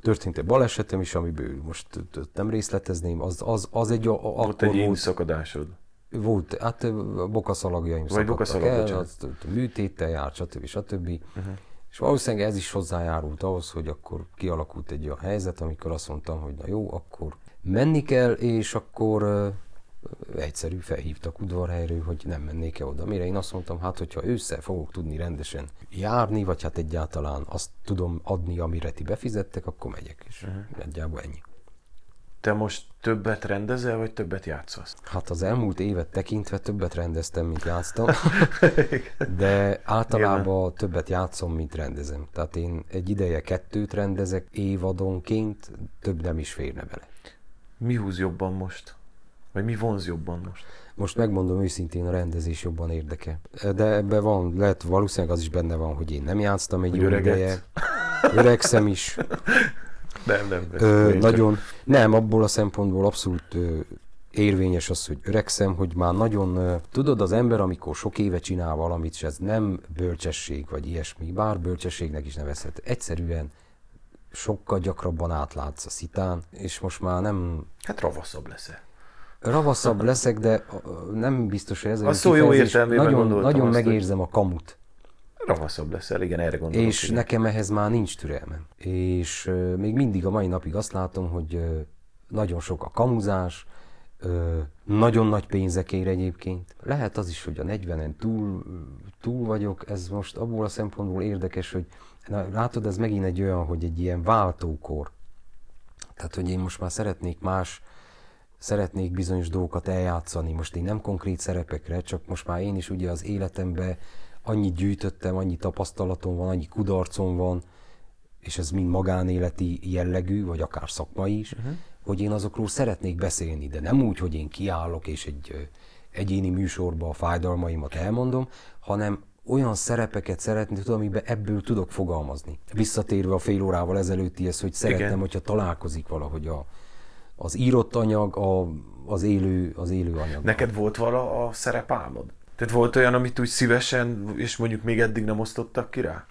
történt egy balesetem is, amiből most nem részletezném, az, az, az egy... A, volt egy volt, szakadásod. Volt, hát bokaszalagjaim Vagy szakadtak el, az, műtéttel járt, stb. stb. Uh-huh. És valószínűleg ez is hozzájárult ahhoz, hogy akkor kialakult egy olyan helyzet, amikor azt mondtam, hogy na jó, akkor menni kell, és akkor uh, egyszerű felhívtak udvarhelyről, hogy nem mennék -e oda. Mire én azt mondtam, hát hogyha ősszel fogok tudni rendesen járni, vagy hát egyáltalán azt tudom adni, amire ti befizettek, akkor megyek, és uh-huh. nagyjából ennyi. Te most többet rendezel, vagy többet játszasz? Hát az elmúlt évet tekintve többet rendeztem, mint játsztam, de általában Igen. többet játszom, mint rendezem. Tehát én egy ideje kettőt rendezek évadonként, több nem is férne bele. Mi húz jobban most? Vagy mi vonz jobban most? Most megmondom őszintén, a rendezés jobban érdekel. De ebben van, lehet valószínűleg az is benne van, hogy én nem játsztam egy jó ideje. Öregszem is. Nem, nem. Ö, nagyon, nem, abból a szempontból abszolút ö, érvényes az, hogy öregszem, hogy már nagyon, ö, tudod, az ember, amikor sok éve csinál valamit, és ez nem bölcsesség, vagy ilyesmi, bár bölcsességnek is nevezhet, egyszerűen sokkal gyakrabban átlátsz a szitán, és most már nem... Hát ravaszabb leszel. Ravaszabb leszek, de nem biztos, hogy ez a szó jó értelmében Nagyon, nagyon megérzem hogy... a kamut. Ravaszabb leszel, igen, erre gondolok. És igen. nekem ehhez már nincs türelmem. És uh, még mindig a mai napig azt látom, hogy uh, nagyon sok a kamuzás, uh, nagyon nagy pénzek ér egyébként. Lehet az is, hogy a 40-en túl, túl vagyok, ez most abból a szempontból érdekes, hogy na, látod, ez megint egy olyan, hogy egy ilyen váltókor. Tehát, hogy én most már szeretnék más, szeretnék bizonyos dolgokat eljátszani. Most én nem konkrét szerepekre, csak most már én is ugye az életemben annyit gyűjtöttem, annyi tapasztalatom van, annyi kudarcom van, és ez mind magánéleti jellegű, vagy akár szakmai is, uh-huh. hogy én azokról szeretnék beszélni, de nem úgy, hogy én kiállok és egy egyéni műsorba a fájdalmaimat elmondom, hanem olyan szerepeket szeretni tudom, amiben ebből tudok fogalmazni. Visszatérve a fél órával ezelőttihez, hogy szeretném, Igen. hogyha találkozik valahogy a, az írott anyag, a, az, élő, az élő anyag. Neked volt vala a szerepálmod? Tehát volt olyan, amit úgy szívesen, és mondjuk még eddig nem osztottak ki rá?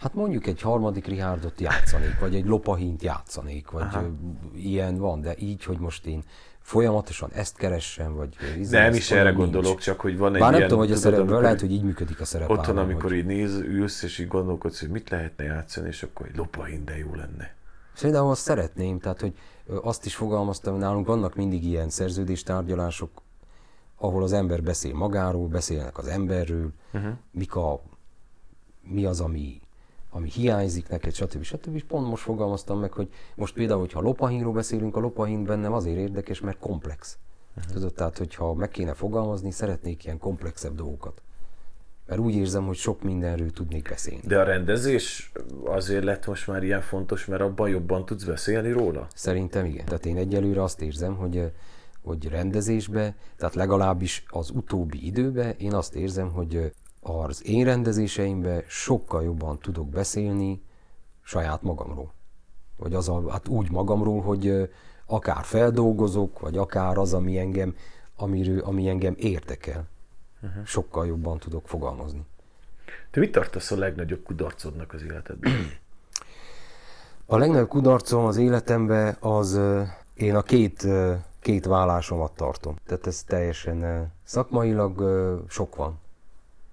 Hát mondjuk egy harmadik Richardot játszanék, vagy egy lopahint játszanék, vagy Aha. ilyen van, de így, hogy most én folyamatosan ezt keressem, vagy... Nem is erre nincs. gondolok, csak hogy van egy Bár nem tudom, hogy a szerepből lehet, hogy így működik a szerep. Otthon, amikor hogy... így néz, ülsz, és így gondolkodsz, hogy mit lehetne játszani, és akkor egy lopahin, de jó lenne. Szerintem azt szeretném, tehát hogy azt is fogalmaztam, nálunk vannak mindig ilyen szerződéstárgyalások, ahol az ember beszél magáról, beszélnek az emberről, uh-huh. mik a, mi az, ami, ami hiányzik neked, stb. stb. És pont most fogalmaztam meg, hogy most például, hogyha lopahinról beszélünk, a lopahin bennem azért érdekes, mert komplex. Uh-huh. Tudod, tehát hogyha meg kéne fogalmazni, szeretnék ilyen komplexebb dolgokat. Mert úgy érzem, hogy sok mindenről tudnék beszélni. De a rendezés azért lett most már ilyen fontos, mert abban jobban tudsz beszélni róla? Szerintem igen. Tehát én egyelőre azt érzem, hogy hogy rendezésbe, tehát legalábbis az utóbbi időben én azt érzem, hogy az én rendezéseimben sokkal jobban tudok beszélni saját magamról. Vagy az a, hát úgy magamról, hogy akár feldolgozok, vagy akár az, ami engem, amiről, ami engem érdekel. Uh-huh. Sokkal jobban tudok fogalmazni. Te mit tartasz a legnagyobb kudarcodnak az életedben? A legnagyobb kudarcom az életemben az én a két két vállásomat tartom. Tehát ez teljesen szakmailag sok van.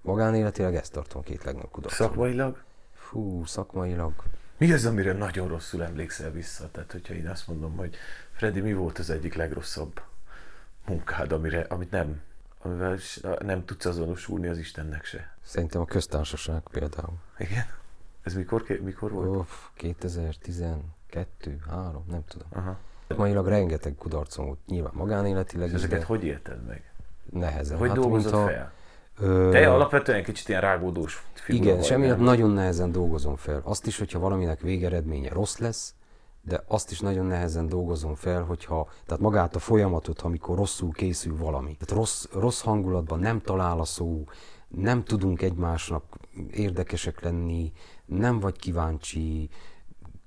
Magánéletileg ezt tartom két legnagyobb kudarcom. Szakmailag? Fú, szakmailag. Mi az, amire nagyon rosszul emlékszel vissza? Tehát, hogyha én azt mondom, hogy Freddy, mi volt az egyik legrosszabb munkád, amire, amit nem, amivel nem tudsz azonosulni az Istennek se? Szerintem a köztársaság például. Igen? Ez mikor, mikor volt? Uff, 2012, 3, nem tudom. Aha. Mailag rengeteg kudarcom volt, nyilván magánéletileg is. Ezeket de... hogy érted meg? Nehezen. Hogy hát, dolgozod mintha, fel? Ö... Te alapvetően kicsit ilyen rágódós figura Igen, és emiatt nagyon nehezen dolgozom fel. Azt is, hogyha valaminek végeredménye rossz lesz, de azt is nagyon nehezen dolgozom fel, hogyha, tehát magát a folyamatot, amikor rosszul készül valami. Tehát rossz, rossz hangulatban nem talál a szó, nem tudunk egymásnak érdekesek lenni, nem vagy kíváncsi,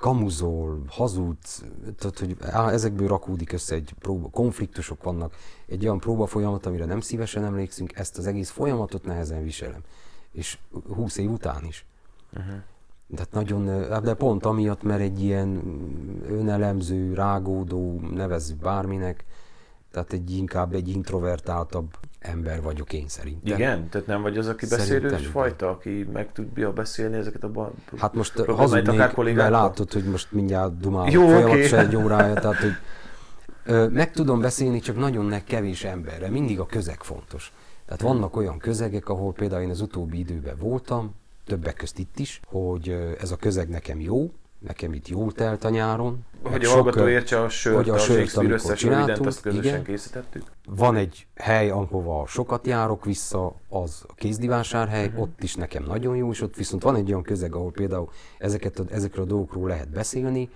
kamuzol, hazudsz, tehát hogy á, ezekből rakódik össze egy próba, konfliktusok vannak, egy olyan próba folyamat, amire nem szívesen emlékszünk, ezt az egész folyamatot nehezen viselem. És 20 év után is. Uh-huh. Tehát nagyon, de pont amiatt, mert egy ilyen önelemző, rágódó, nevezzük bárminek, tehát egy inkább egy introvertáltabb ember vagyok én szerintem. Igen? Tehát nem vagy az, aki beszélős fajta, aki meg tudja beszélni ezeket a ba- Hát most hazudnék, mert látod, hogy most mindjárt dumálok Jó, folyamat okay. egy órája, tehát hogy ö, meg tudom beszélni, csak nagyon ne kevés emberre, mindig a közeg fontos. Tehát vannak olyan közegek, ahol például én az utóbbi időben voltam, többek közt itt is, hogy ez a közeg nekem jó, nekem itt jól telt a nyáron. Hogy a hallgató értse a sört, hogy a, a sört, összes csináltuk, azt közösen igen. készítettük. Van egy hely, ahova sokat járok vissza, az a kézdivásárhely, uh-huh. ott is nekem nagyon jó, és ott viszont van egy olyan közeg, ahol például ezeket a, ezekről a dolgokról lehet beszélni.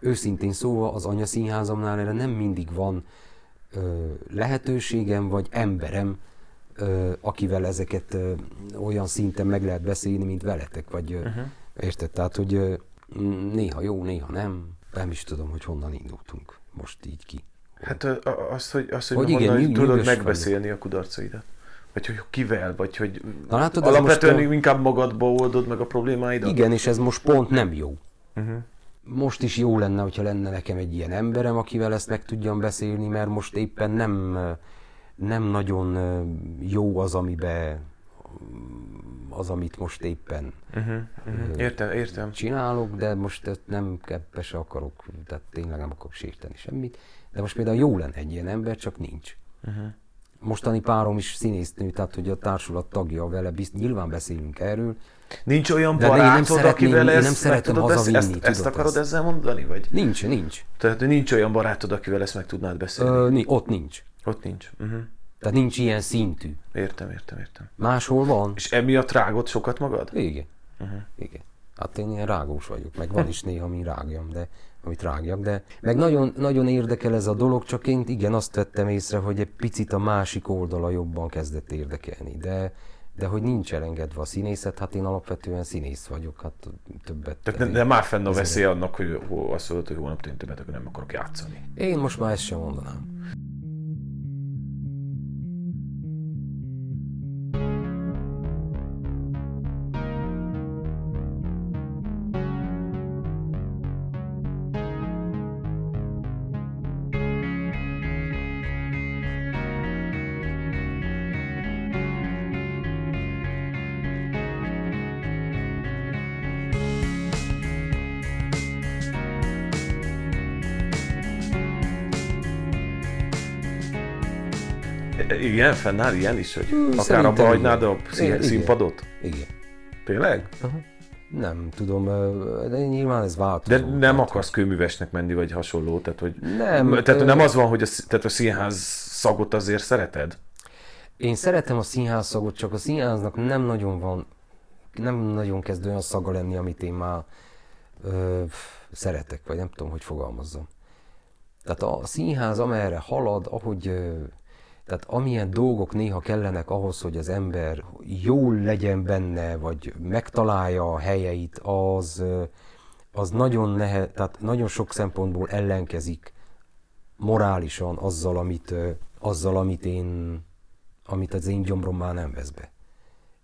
Őszintén szóval az anyaszínházamnál erre nem mindig van ö, lehetőségem, vagy emberem, ö, akivel ezeket ö, olyan szinten meg lehet beszélni, mint veletek, vagy uh-huh. érted? Tehát, hogy néha jó, néha nem. Nem is tudom, hogy honnan indultunk most így ki. Hát az, hogy, az, hogy, hogy igen, honnan tudod megbeszélni vagyok. a kudarcaidat. Vagy hogy kivel, vagy hogy Na, látod, alapvetően most a... inkább magadba oldod meg a problémáidat. Igen, és ez most pont nem jó. Uh-huh. Most is jó lenne, hogyha lenne nekem egy ilyen emberem, akivel ezt meg tudjam beszélni, mert most éppen nem, nem nagyon jó az, amiben az, amit most éppen uh-huh, uh-huh. Értem, értem. csinálok, de most nem ebbe se akarok, tehát tényleg nem akarok sérteni semmit. De most például jó lenne egy ilyen ember, csak nincs. Uh-huh. Mostani párom is színésznő, tehát hogy a társulat tagja vele, bizt, nyilván beszélünk erről. Nincs olyan de barátod, nem akivel ezt nem szeretem meg tudod ezt, ezt, ezt akarod ezt? ezzel mondani? Vagy? Nincs, nincs. Tehát nincs olyan barátod, akivel ezt meg tudnád beszélni? Ö, ott nincs. Ott nincs. Uh-huh. Tehát nincs ilyen szintű. Értem, értem, értem. Máshol van. És emiatt rágod sokat magad? Igen. Uh-huh. Igen. Hát én ilyen rágós vagyok, meg van is néha, ami rágjam, de amit rágjak, de meg nagyon, nagyon érdekel ez a dolog, csak én igen azt vettem észre, hogy egy picit a másik oldala jobban kezdett érdekelni, de, de hogy nincs elengedve a színészet, hát én alapvetően színész vagyok, hát többet. Tehát nem, nem már fenn a veszély annak, hogy azt mondod, hogy holnap többet nem akarok játszani. Én most már ezt sem mondanám. Igen, fennáll ilyen is, hogy hmm, akár abba hagynád a szín, színpadot? Igen. Tényleg? Uh-huh. Nem tudom, de nyilván ez változó. De nem hát, akarsz kőművesnek menni, vagy hasonló? Tehát, hogy, nem. Tehát ö... nem az van, hogy a, tehát a színház szagot azért szereted? Én szeretem a színház szagot, csak a színháznak nem nagyon van, nem nagyon kezd olyan szaga lenni, amit én már ö, szeretek, vagy nem tudom, hogy fogalmazzam. Tehát a színház, amerre halad, ahogy tehát amilyen dolgok néha kellenek ahhoz, hogy az ember jól legyen benne, vagy megtalálja a helyeit, az, az nagyon nehe, tehát nagyon sok szempontból ellenkezik morálisan azzal, amit, azzal, amit én, amit az én gyomrom már nem vesz be.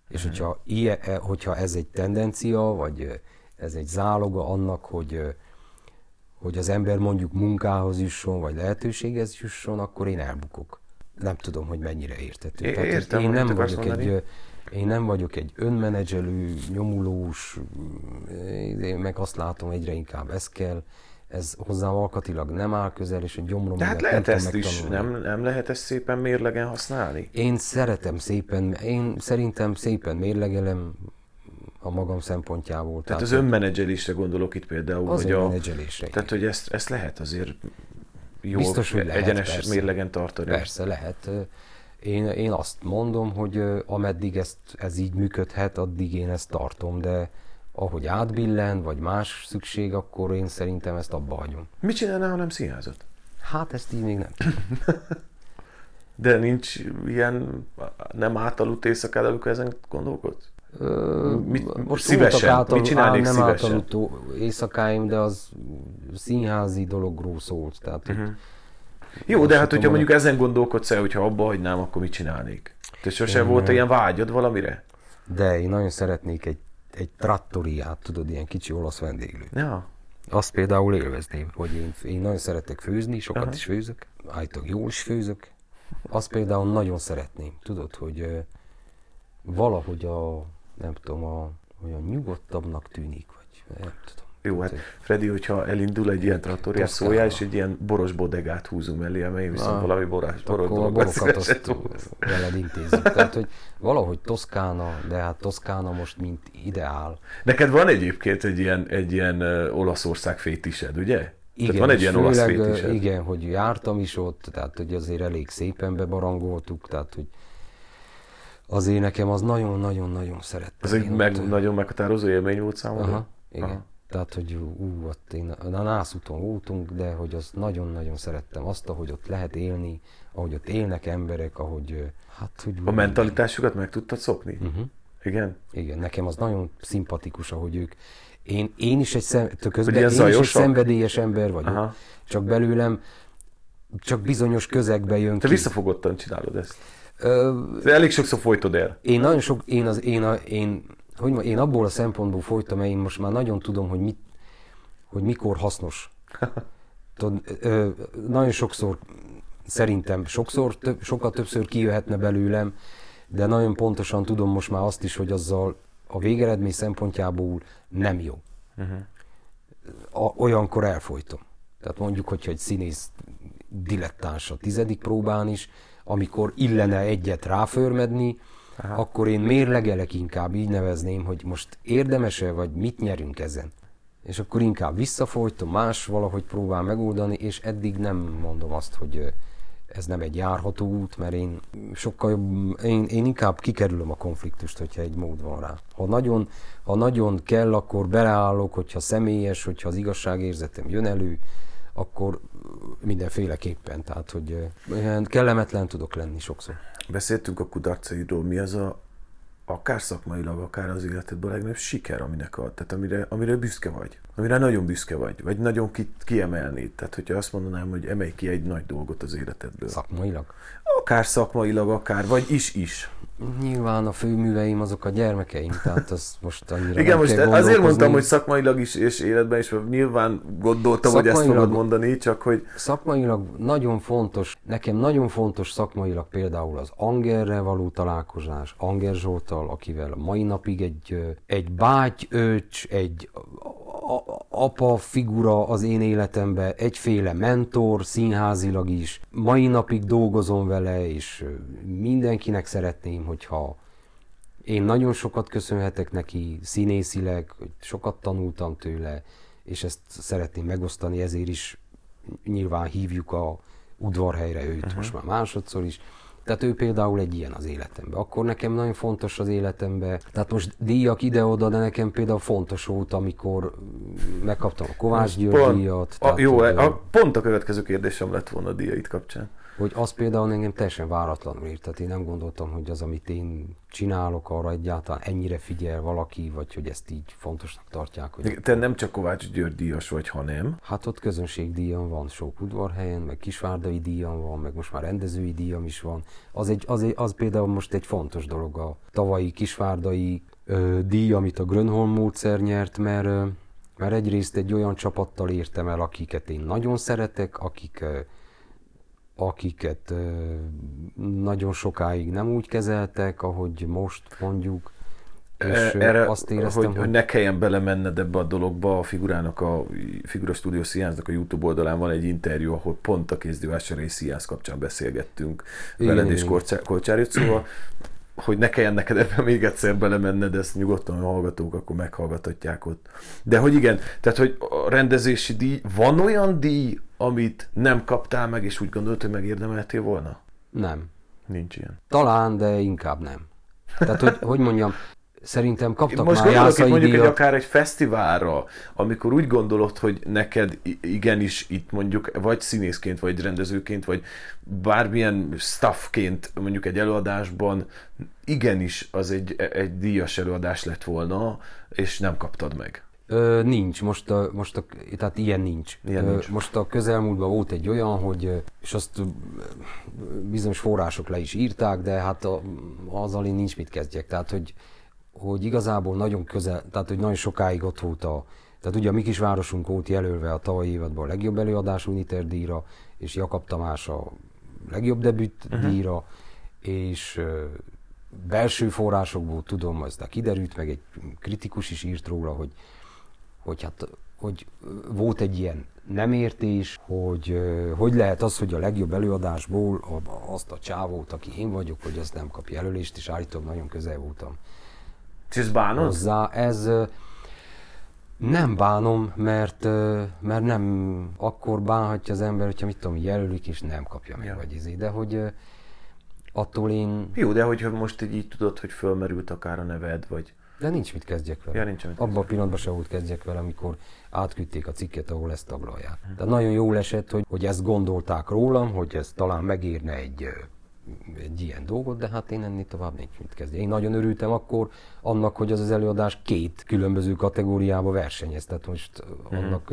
És mhm. hogyha, ilyen, e, hogyha ez egy tendencia, vagy ez egy záloga annak, hogy, hogy az ember mondjuk munkához jusson, vagy lehetőséghez jusson, akkor én elbukok nem tudom, hogy mennyire értető. É, Tehát értem, én nem vagyok egy, én nem vagyok egy önmenedzselő, nyomulós, én meg azt látom, egyre inkább ez kell, ez hozzám alkatilag nem áll közel, és a gyomrom De hát lehet nem ezt is, nem, nem lehet ezt szépen mérlegen használni? Én szeretem szépen, én szerintem szépen mérlegelem a magam szempontjából. Tehát, tehát az önmenedzselésre gondolok itt például. Az hogy a, Tehát, hogy ezt, ezt lehet azért jó Biztos, hogy lehet, egyenes persze. mérlegen tartani. Persze, lehet. Én, én azt mondom, hogy ameddig ezt, ez így működhet, addig én ezt tartom, de ahogy átbillen, vagy más szükség, akkor én szerintem ezt abba hagyom. Mit csinálnál, ha nem Hát ezt így még nem De nincs ilyen, nem átaludt éjszakád, amikor ezen gondolkodsz? Mit- most szívesen? voltak Mit csinálnék nem szívesen? átaludó éjszakáim, de az színházi dologról szólt. Tehát, hogy Jó, de hát hogyha hogy- mondjuk ezen gondolkodsz el, hogyha abba hagynám, akkor mit csinálnék? Te sosem volt ilyen vágyad valamire? De én nagyon szeretnék egy, egy trattoriát, tudod, ilyen kicsi olasz vendéglőt. Ja. Azt például élvezném, hogy én, én nagyon szeretek főzni, sokat Aha. is főzök, állítólag jól is főzök. Azt például nagyon szeretném, tudod, hogy valahogy a, nem tudom, a, olyan nyugodtabbnak tűnik, vagy nem tudom. Jó, hát Freddy, hogyha elindul egy ilyen Toszkána. szóljál, és egy ilyen boros bodegát húzunk mellé, amely viszont valami boros, boros akkor a borokat azt veled intézzük. Tehát, hogy valahogy Toszkána, de hát Toszkána most mint ideál. Neked van egyébként egy ilyen, egy ilyen Olaszország fétised, ugye? Igen, Tehát van egy ilyen olasz fétised. Igen, hogy jártam is ott, tehát hogy azért elég szépen bebarangoltuk, tehát hogy azért nekem az nagyon-nagyon-nagyon szerettem. Ez egy meg, ott- nagyon meghatározó élmény volt számomra. Aha, igen. Aha. Tehát, hogy ú, ott én a nászúton voltunk, de hogy azt nagyon-nagyon szerettem. Azt, ahogy ott lehet élni, ahogy ott élnek emberek, ahogy, hát, hogy... A mentalitásukat meg tudtad szokni? Uh-huh. Igen? Igen, nekem az nagyon szimpatikus, ahogy ők. Én, én is egy, szem, közben, én is egy szenvedélyes ember vagyok. Aha. Csak belőlem csak bizonyos közegbe jön Te ki. visszafogottan csinálod ezt. Ö, elég sokszor folytod el. én nagyon sok, én, az, én, a, én, hogy mondjam, én abból a szempontból folytam, mert én most már nagyon tudom, hogy, mit, hogy mikor hasznos. Tudod, ö, nagyon sokszor, szerintem sokszor, több, sokkal többször kijöhetne belőlem, de nagyon pontosan tudom most már azt is, hogy azzal a végeredmény szempontjából nem jó. A, olyankor elfolytom. Tehát mondjuk, hogyha egy színész dilettáns a tizedik próbán is, amikor illene egyet ráförmedni, Aha. akkor én mérlegelek inkább, így nevezném, hogy most érdemes-e, vagy mit nyerünk ezen. És akkor inkább visszafolytom, más valahogy próbál megoldani, és eddig nem mondom azt, hogy ez nem egy járható út, mert én sokkal jobb, én, én inkább kikerülöm a konfliktust, hogyha egy mód van rá. Ha nagyon, ha nagyon kell, akkor beleállok, hogyha személyes, hogyha az igazságérzetem jön elő, akkor mindenféleképpen, tehát hogy ilyen kellemetlen tudok lenni sokszor. Beszéltünk a kudarcaidról, mi az a akár szakmailag, akár az életedben a legnagyobb siker, aminek a, tehát amire, amire büszke vagy, amire nagyon büszke vagy, vagy nagyon ki, kiemelnéd. Tehát, hogyha azt mondanám, hogy emelj ki egy nagy dolgot az életedből. Szakmailag. Akár szakmailag, akár, vagy is is. Nyilván a főműveim azok a gyermekeim, tehát az most annyira Igen, most azért mondtam, hogy szakmailag is, és életben is, nyilván gondoltam, hogy ezt fogod mondani, csak hogy Szakmailag nagyon fontos, nekem nagyon fontos szakmailag például az Angerrel való találkozás, Anger Zsoltal, akivel a mai napig egy, egy bátyöcs, egy a- apa figura az én életemben, egyféle mentor, színházilag is. Mai napig dolgozom vele, és mindenkinek szeretném, hogyha én nagyon sokat köszönhetek neki színészileg, hogy sokat tanultam tőle, és ezt szeretném megosztani, ezért is nyilván hívjuk a udvarhelyre őt uh-huh. most már másodszor is. Tehát ő például egy ilyen az életemben. Akkor nekem nagyon fontos az életemben. Tehát most díjak ide-oda, de nekem például fontos volt, amikor megkaptam a Kovács György díjat. a, jó, a, pont a következő kérdésem lett volna a díjait kapcsán. Hogy az például engem teljesen váratlanul ért. Tehát én nem gondoltam, hogy az, amit én csinálok, arra egyáltalán ennyire figyel valaki, vagy hogy ezt így fontosnak tartják. Hogy Te nem csak Kovács György díjas vagy, hanem Hát ott közönségdíjam van sok udvarhelyen, meg kisvárdai díjam van, meg most már rendezői díjam is van. Az, egy, az, egy, az például most egy fontos dolog a tavalyi kisvárdai ö, díj, amit a Grönholm módszer nyert, mert, ö, mert egyrészt egy olyan csapattal értem el, akiket én nagyon szeretek, akik akiket nagyon sokáig nem úgy kezeltek, ahogy most mondjuk. És ö, erre, azt éreztem, hogy, hogy ne kelljen belemenned ebbe a dologba, a figurának, a Figura Studio Science-nak a YouTube oldalán van egy interjú, ahol pont a kézdivásáré Science kapcsán beszélgettünk Igen, veled és igen. Korcsá- Kolcsárjút, szóval hogy ne kelljen neked ebben még egyszer belemenned, ezt nyugodtan a hallgatók akkor meghallgathatják ott. De hogy igen, tehát hogy a rendezési díj, van olyan díj, amit nem kaptál meg, és úgy gondolod, hogy megérdemeltél volna? nem. Nincs ilyen. Talán, de inkább nem. Tehát, hogy, hogy mondjam, Szerintem kaptak Most már gondolok itt mondjuk díjat. akár egy fesztiválra, amikor úgy gondolod, hogy neked igenis itt mondjuk vagy színészként, vagy rendezőként, vagy bármilyen staffként mondjuk egy előadásban igenis az egy, egy díjas előadás lett volna, és nem kaptad meg. Ö, nincs, most a, most a, tehát ilyen nincs. Ilyen Ö, nincs. Most a közelmúltban volt egy olyan, hogy, és azt bizonyos források le is írták, de hát a, azzal én nincs mit kezdjek. Tehát, hogy, hogy igazából nagyon közel, tehát, hogy nagyon sokáig ott volt a, tehát ugye a mi kis városunk volt jelölve a tavalyi évadban a legjobb előadás Uniter díjra, és Jakab Tamás a legjobb debüt uh-huh. díjra, és ö, belső forrásokból tudom, ez de kiderült, meg egy kritikus is írt róla, hogy hogy, hát, hogy volt egy ilyen nem értés, hogy hogy lehet az, hogy a legjobb előadásból azt a csávót, aki én vagyok, hogy azt nem kap jelölést, és állítólag nagyon közel voltam És bánod? hozzá. Ez nem bánom, mert, mert nem akkor bánhatja az ember, hogyha mit tudom, jelölik, és nem kapja meg, Ja. vagy izé. De hogy attól én, Jó, de hogyha most így, így tudod, hogy fölmerült akár a neved, vagy... de nincs mit kezdjek vele. Ja, nincs mit Abban a pillanatban se volt kezdjek vele, amikor átküldték a cikket, ahol ezt taglalják. De nagyon jól esett, hogy, hogy ezt gondolták rólam, hogy ez talán megérne egy, egy ilyen dolgot, de hát én ennél tovább nincs mit kezdeni. Én nagyon örültem akkor annak, hogy az az előadás két különböző kategóriába versenyez. Tehát most uh-huh. annak,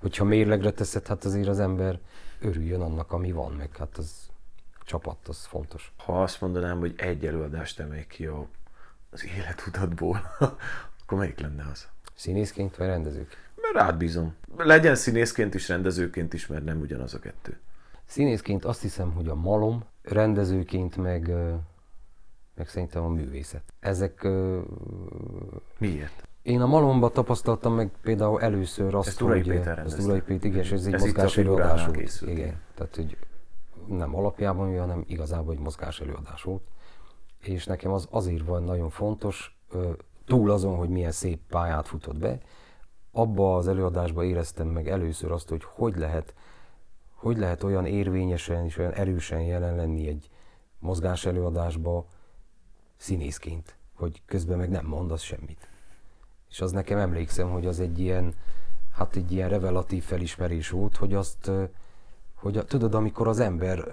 hogyha mérlegre teszed, hát azért az ember örüljön annak, ami van, meg hát az csapat, az fontos. Ha azt mondanám, hogy egy előadást emelj ki a, az életutatból, akkor melyik lenne az? Színészként vagy rendezők? Mert rád bízom. Legyen színészként is, rendezőként is, mert nem ugyanaz a kettő. Színészként azt hiszem, hogy a malom, rendezőként meg, meg szerintem a művészet. Ezek... Miért? Én a malomba tapasztaltam meg például először azt, Ezt Urai hogy... Péter Ezt rendezte. Urai Péter, igen, és ez egy mozgás előadás volt. készült, igen. Tehát hogy nem alapjában, mi, hanem igazából egy mozgás előadás volt. És nekem az azért van nagyon fontos, túl azon, hogy milyen szép pályát futott be, abba az előadásba éreztem meg először azt, hogy hogy lehet, hogy lehet olyan érvényesen és olyan erősen jelen lenni egy mozgás előadásba színészként, hogy közben meg nem mondasz semmit. És az nekem emlékszem, hogy az egy ilyen, hát egy ilyen revelatív felismerés volt, hogy azt, hogy tudod, amikor az ember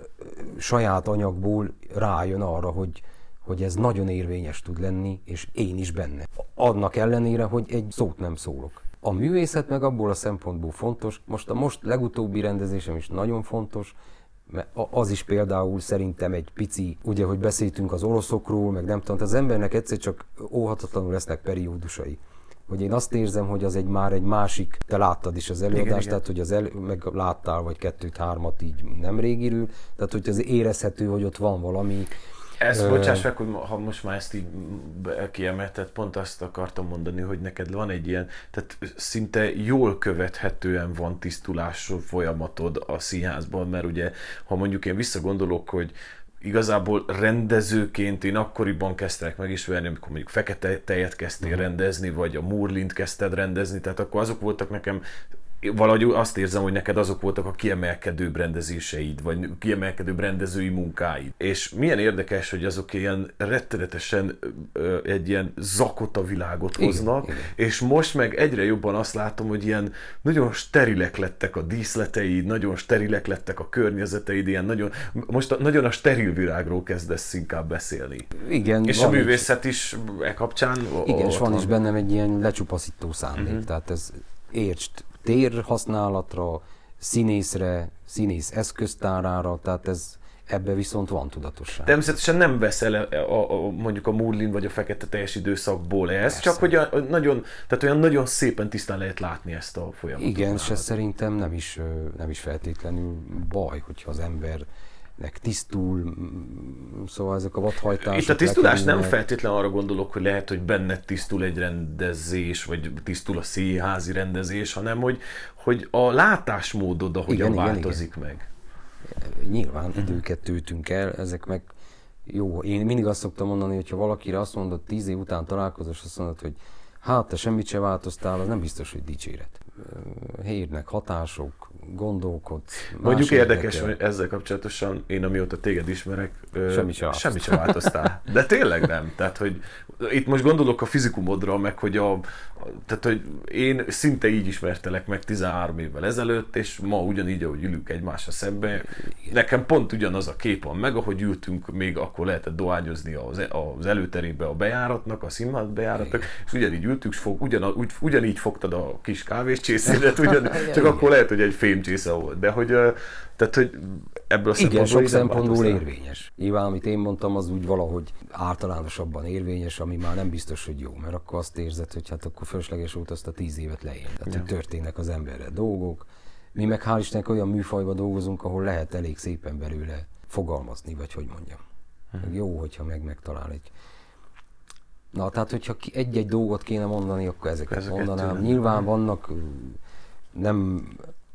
saját anyagból rájön arra, hogy, hogy ez nagyon érvényes tud lenni, és én is benne. Annak ellenére, hogy egy szót nem szólok. A művészet meg abból a szempontból fontos, most a most legutóbbi rendezésem is nagyon fontos, mert az is például szerintem egy pici, ugye, hogy beszéltünk az oroszokról, meg nem tudom, az embernek egyszer csak óhatatlanul lesznek periódusai. Hogy én azt érzem, hogy az egy már egy másik, te láttad is az előadást, Igen, igen. tehát hogy az el, meg láttál vagy kettőt, hármat így nem régirül, tehát hogy az érezhető, hogy ott van valami, Ezt, bocsáss meg, hogy ha most már ezt így kiemelted, pont azt akartam mondani, hogy neked van egy ilyen, tehát szinte jól követhetően van tisztulás folyamatod a színházban, mert ugye, ha mondjuk én visszagondolok, hogy igazából rendezőként én akkoriban kezdtek megismerni, amikor mondjuk Fekete Tejet kezdtél rendezni, vagy a Murlint kezdted rendezni, tehát akkor azok voltak nekem valahogy azt érzem, hogy neked azok voltak a kiemelkedőbb rendezéseid, vagy kiemelkedőbb rendezői munkáid. És milyen érdekes, hogy azok ilyen rettenetesen ö, egy ilyen zakota világot Igen, hoznak, igen. és most meg egyre jobban azt látom, hogy ilyen nagyon sterilek lettek a díszleteid, nagyon sterilek lettek a környezeteid, ilyen nagyon, most a, nagyon a steril világról kezdesz inkább beszélni. igen, És a művészet is e kapcsán Igen, és van is bennem egy ilyen lecsupaszító szándék. Uh-huh. Tehát ez értsd tér használatra, színészre, színész eszköztárára, tehát ez ebbe viszont van tudatosság. Természetesen nem veszel a, a, a, mondjuk a Murlin vagy a fekete teljes időszakból ez, Persze. csak hogy a, a nagyon, tehát olyan nagyon szépen tisztán lehet látni ezt a folyamatot. Igen, és ez szerintem nem is, nem is feltétlenül baj, hogyha az tisztul, mm, szóval ezek a vadhajtások. Itt a tisztulás nem feltétlenül arra gondolok, hogy lehet, hogy benned tisztul egy rendezés, vagy tisztul a színházi rendezés, hanem hogy, hogy a látásmódod, ahogyan Igen, igen, változik meg. Nyilván Mhm. időket töltünk el, ezek meg jó. Én mindig azt szoktam mondani, hogy ha valakire azt mondod, tíz év után találkozol, és azt mondod, hogy Hát, te semmit se változtál, az nem biztos, hogy dicséret. Hírnek hatások, gondolkodsz. Mondjuk érdekes, hogy ezzel kapcsolatosan én amióta téged ismerek, Semmit se semmit se változtál. De tényleg nem. Tehát, hogy itt most gondolok a fizikumodra, meg hogy a, tehát, hogy én szinte így ismertelek meg 13 évvel ezelőtt, és ma ugyanígy, ahogy ülünk egymásra szembe, nekem pont ugyanaz a kép van meg, ahogy ültünk, még akkor lehetett dohányozni az, az előterébe a bejáratnak, a színház bejáratnak, és ugyanígy ültünk, és fog, ugyan, ugyanígy fogtad a kis kávéscsészédet, ugyan, csak akkor lehet, hogy egy fémcsésze volt, de hogy, tehát, hogy ebből a Igen, sok szempontból érvényes. Nyilván, amit én mondtam, az úgy valahogy általánosabban érvényes, ami már nem biztos, hogy jó, mert akkor azt érzed, hogy hát akkor fölösleges volt azt a tíz évet leélni. Tehát, hogy történnek az emberre dolgok. Mi meg hál' Istennek olyan műfajban dolgozunk, ahol lehet elég szépen belőle fogalmazni, vagy hogy mondjam. Meg jó, hogyha meg megtalál egy Na, tehát, hogyha egy-egy dolgot kéne mondani, akkor ezeket, ezeket mondanám. Tudom. Nyilván vannak nem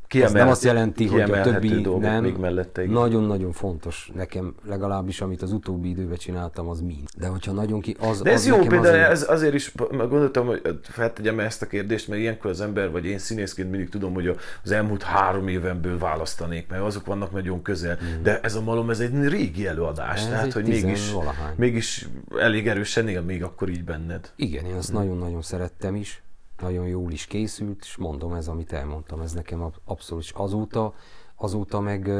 ez nem azt jelenti, hogy a többi nem. Még mellette, Nagyon-nagyon fontos nekem, legalábbis amit az utóbbi időben csináltam, az mind. De hogyha nagyon ki, az De ez az jó, például azért... ez azért is gondoltam, hogy feltegyem ezt a kérdést, mert ilyenkor az ember, vagy én színészként mindig tudom, hogy az elmúlt három évemből választanék, mert azok vannak nagyon közel. Mm. De ez a malom, ez egy régi előadás, ez tehát hogy mégis, mégis elég erősen él még akkor így benned. Igen, én azt nagyon-nagyon szerettem is nagyon jól is készült, és mondom, ez, amit elmondtam, ez nekem abszolút, azóta, azóta meg,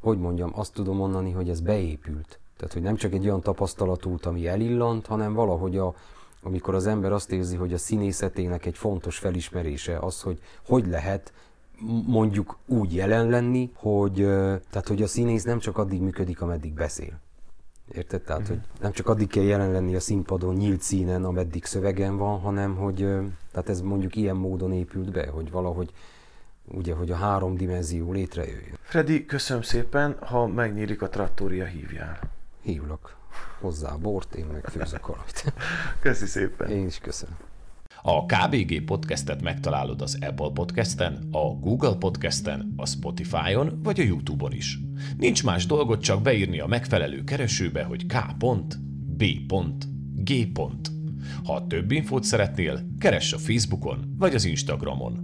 hogy mondjam, azt tudom mondani, hogy ez beépült. Tehát, hogy nem csak egy olyan tapasztalatút, ami elillant, hanem valahogy a, amikor az ember azt érzi, hogy a színészetének egy fontos felismerése az, hogy hogy lehet mondjuk úgy jelen lenni, hogy, tehát, hogy a színész nem csak addig működik, ameddig beszél. Érted? Tehát, mm-hmm. hogy nem csak addig kell jelen lenni a színpadon, nyílt színen, ameddig szövegen van, hanem hogy tehát ez mondjuk ilyen módon épült be, hogy valahogy ugye, hogy a három dimenzió létrejöjjön. Freddy, köszönöm szépen, ha megnyílik a trattória, hívjál. Hívlak. Hozzá bort, én meg főzök valamit. Köszi szépen. Én is köszönöm. A KBG podcastet megtalálod az Apple podcasten, a Google podcasten, a Spotify-on vagy a YouTube-on is. Nincs más dolgot, csak beírni a megfelelő keresőbe, hogy k.b.g. Ha több infót szeretnél, keress a Facebookon vagy az Instagramon.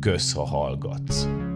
Kösz, ha hallgatsz!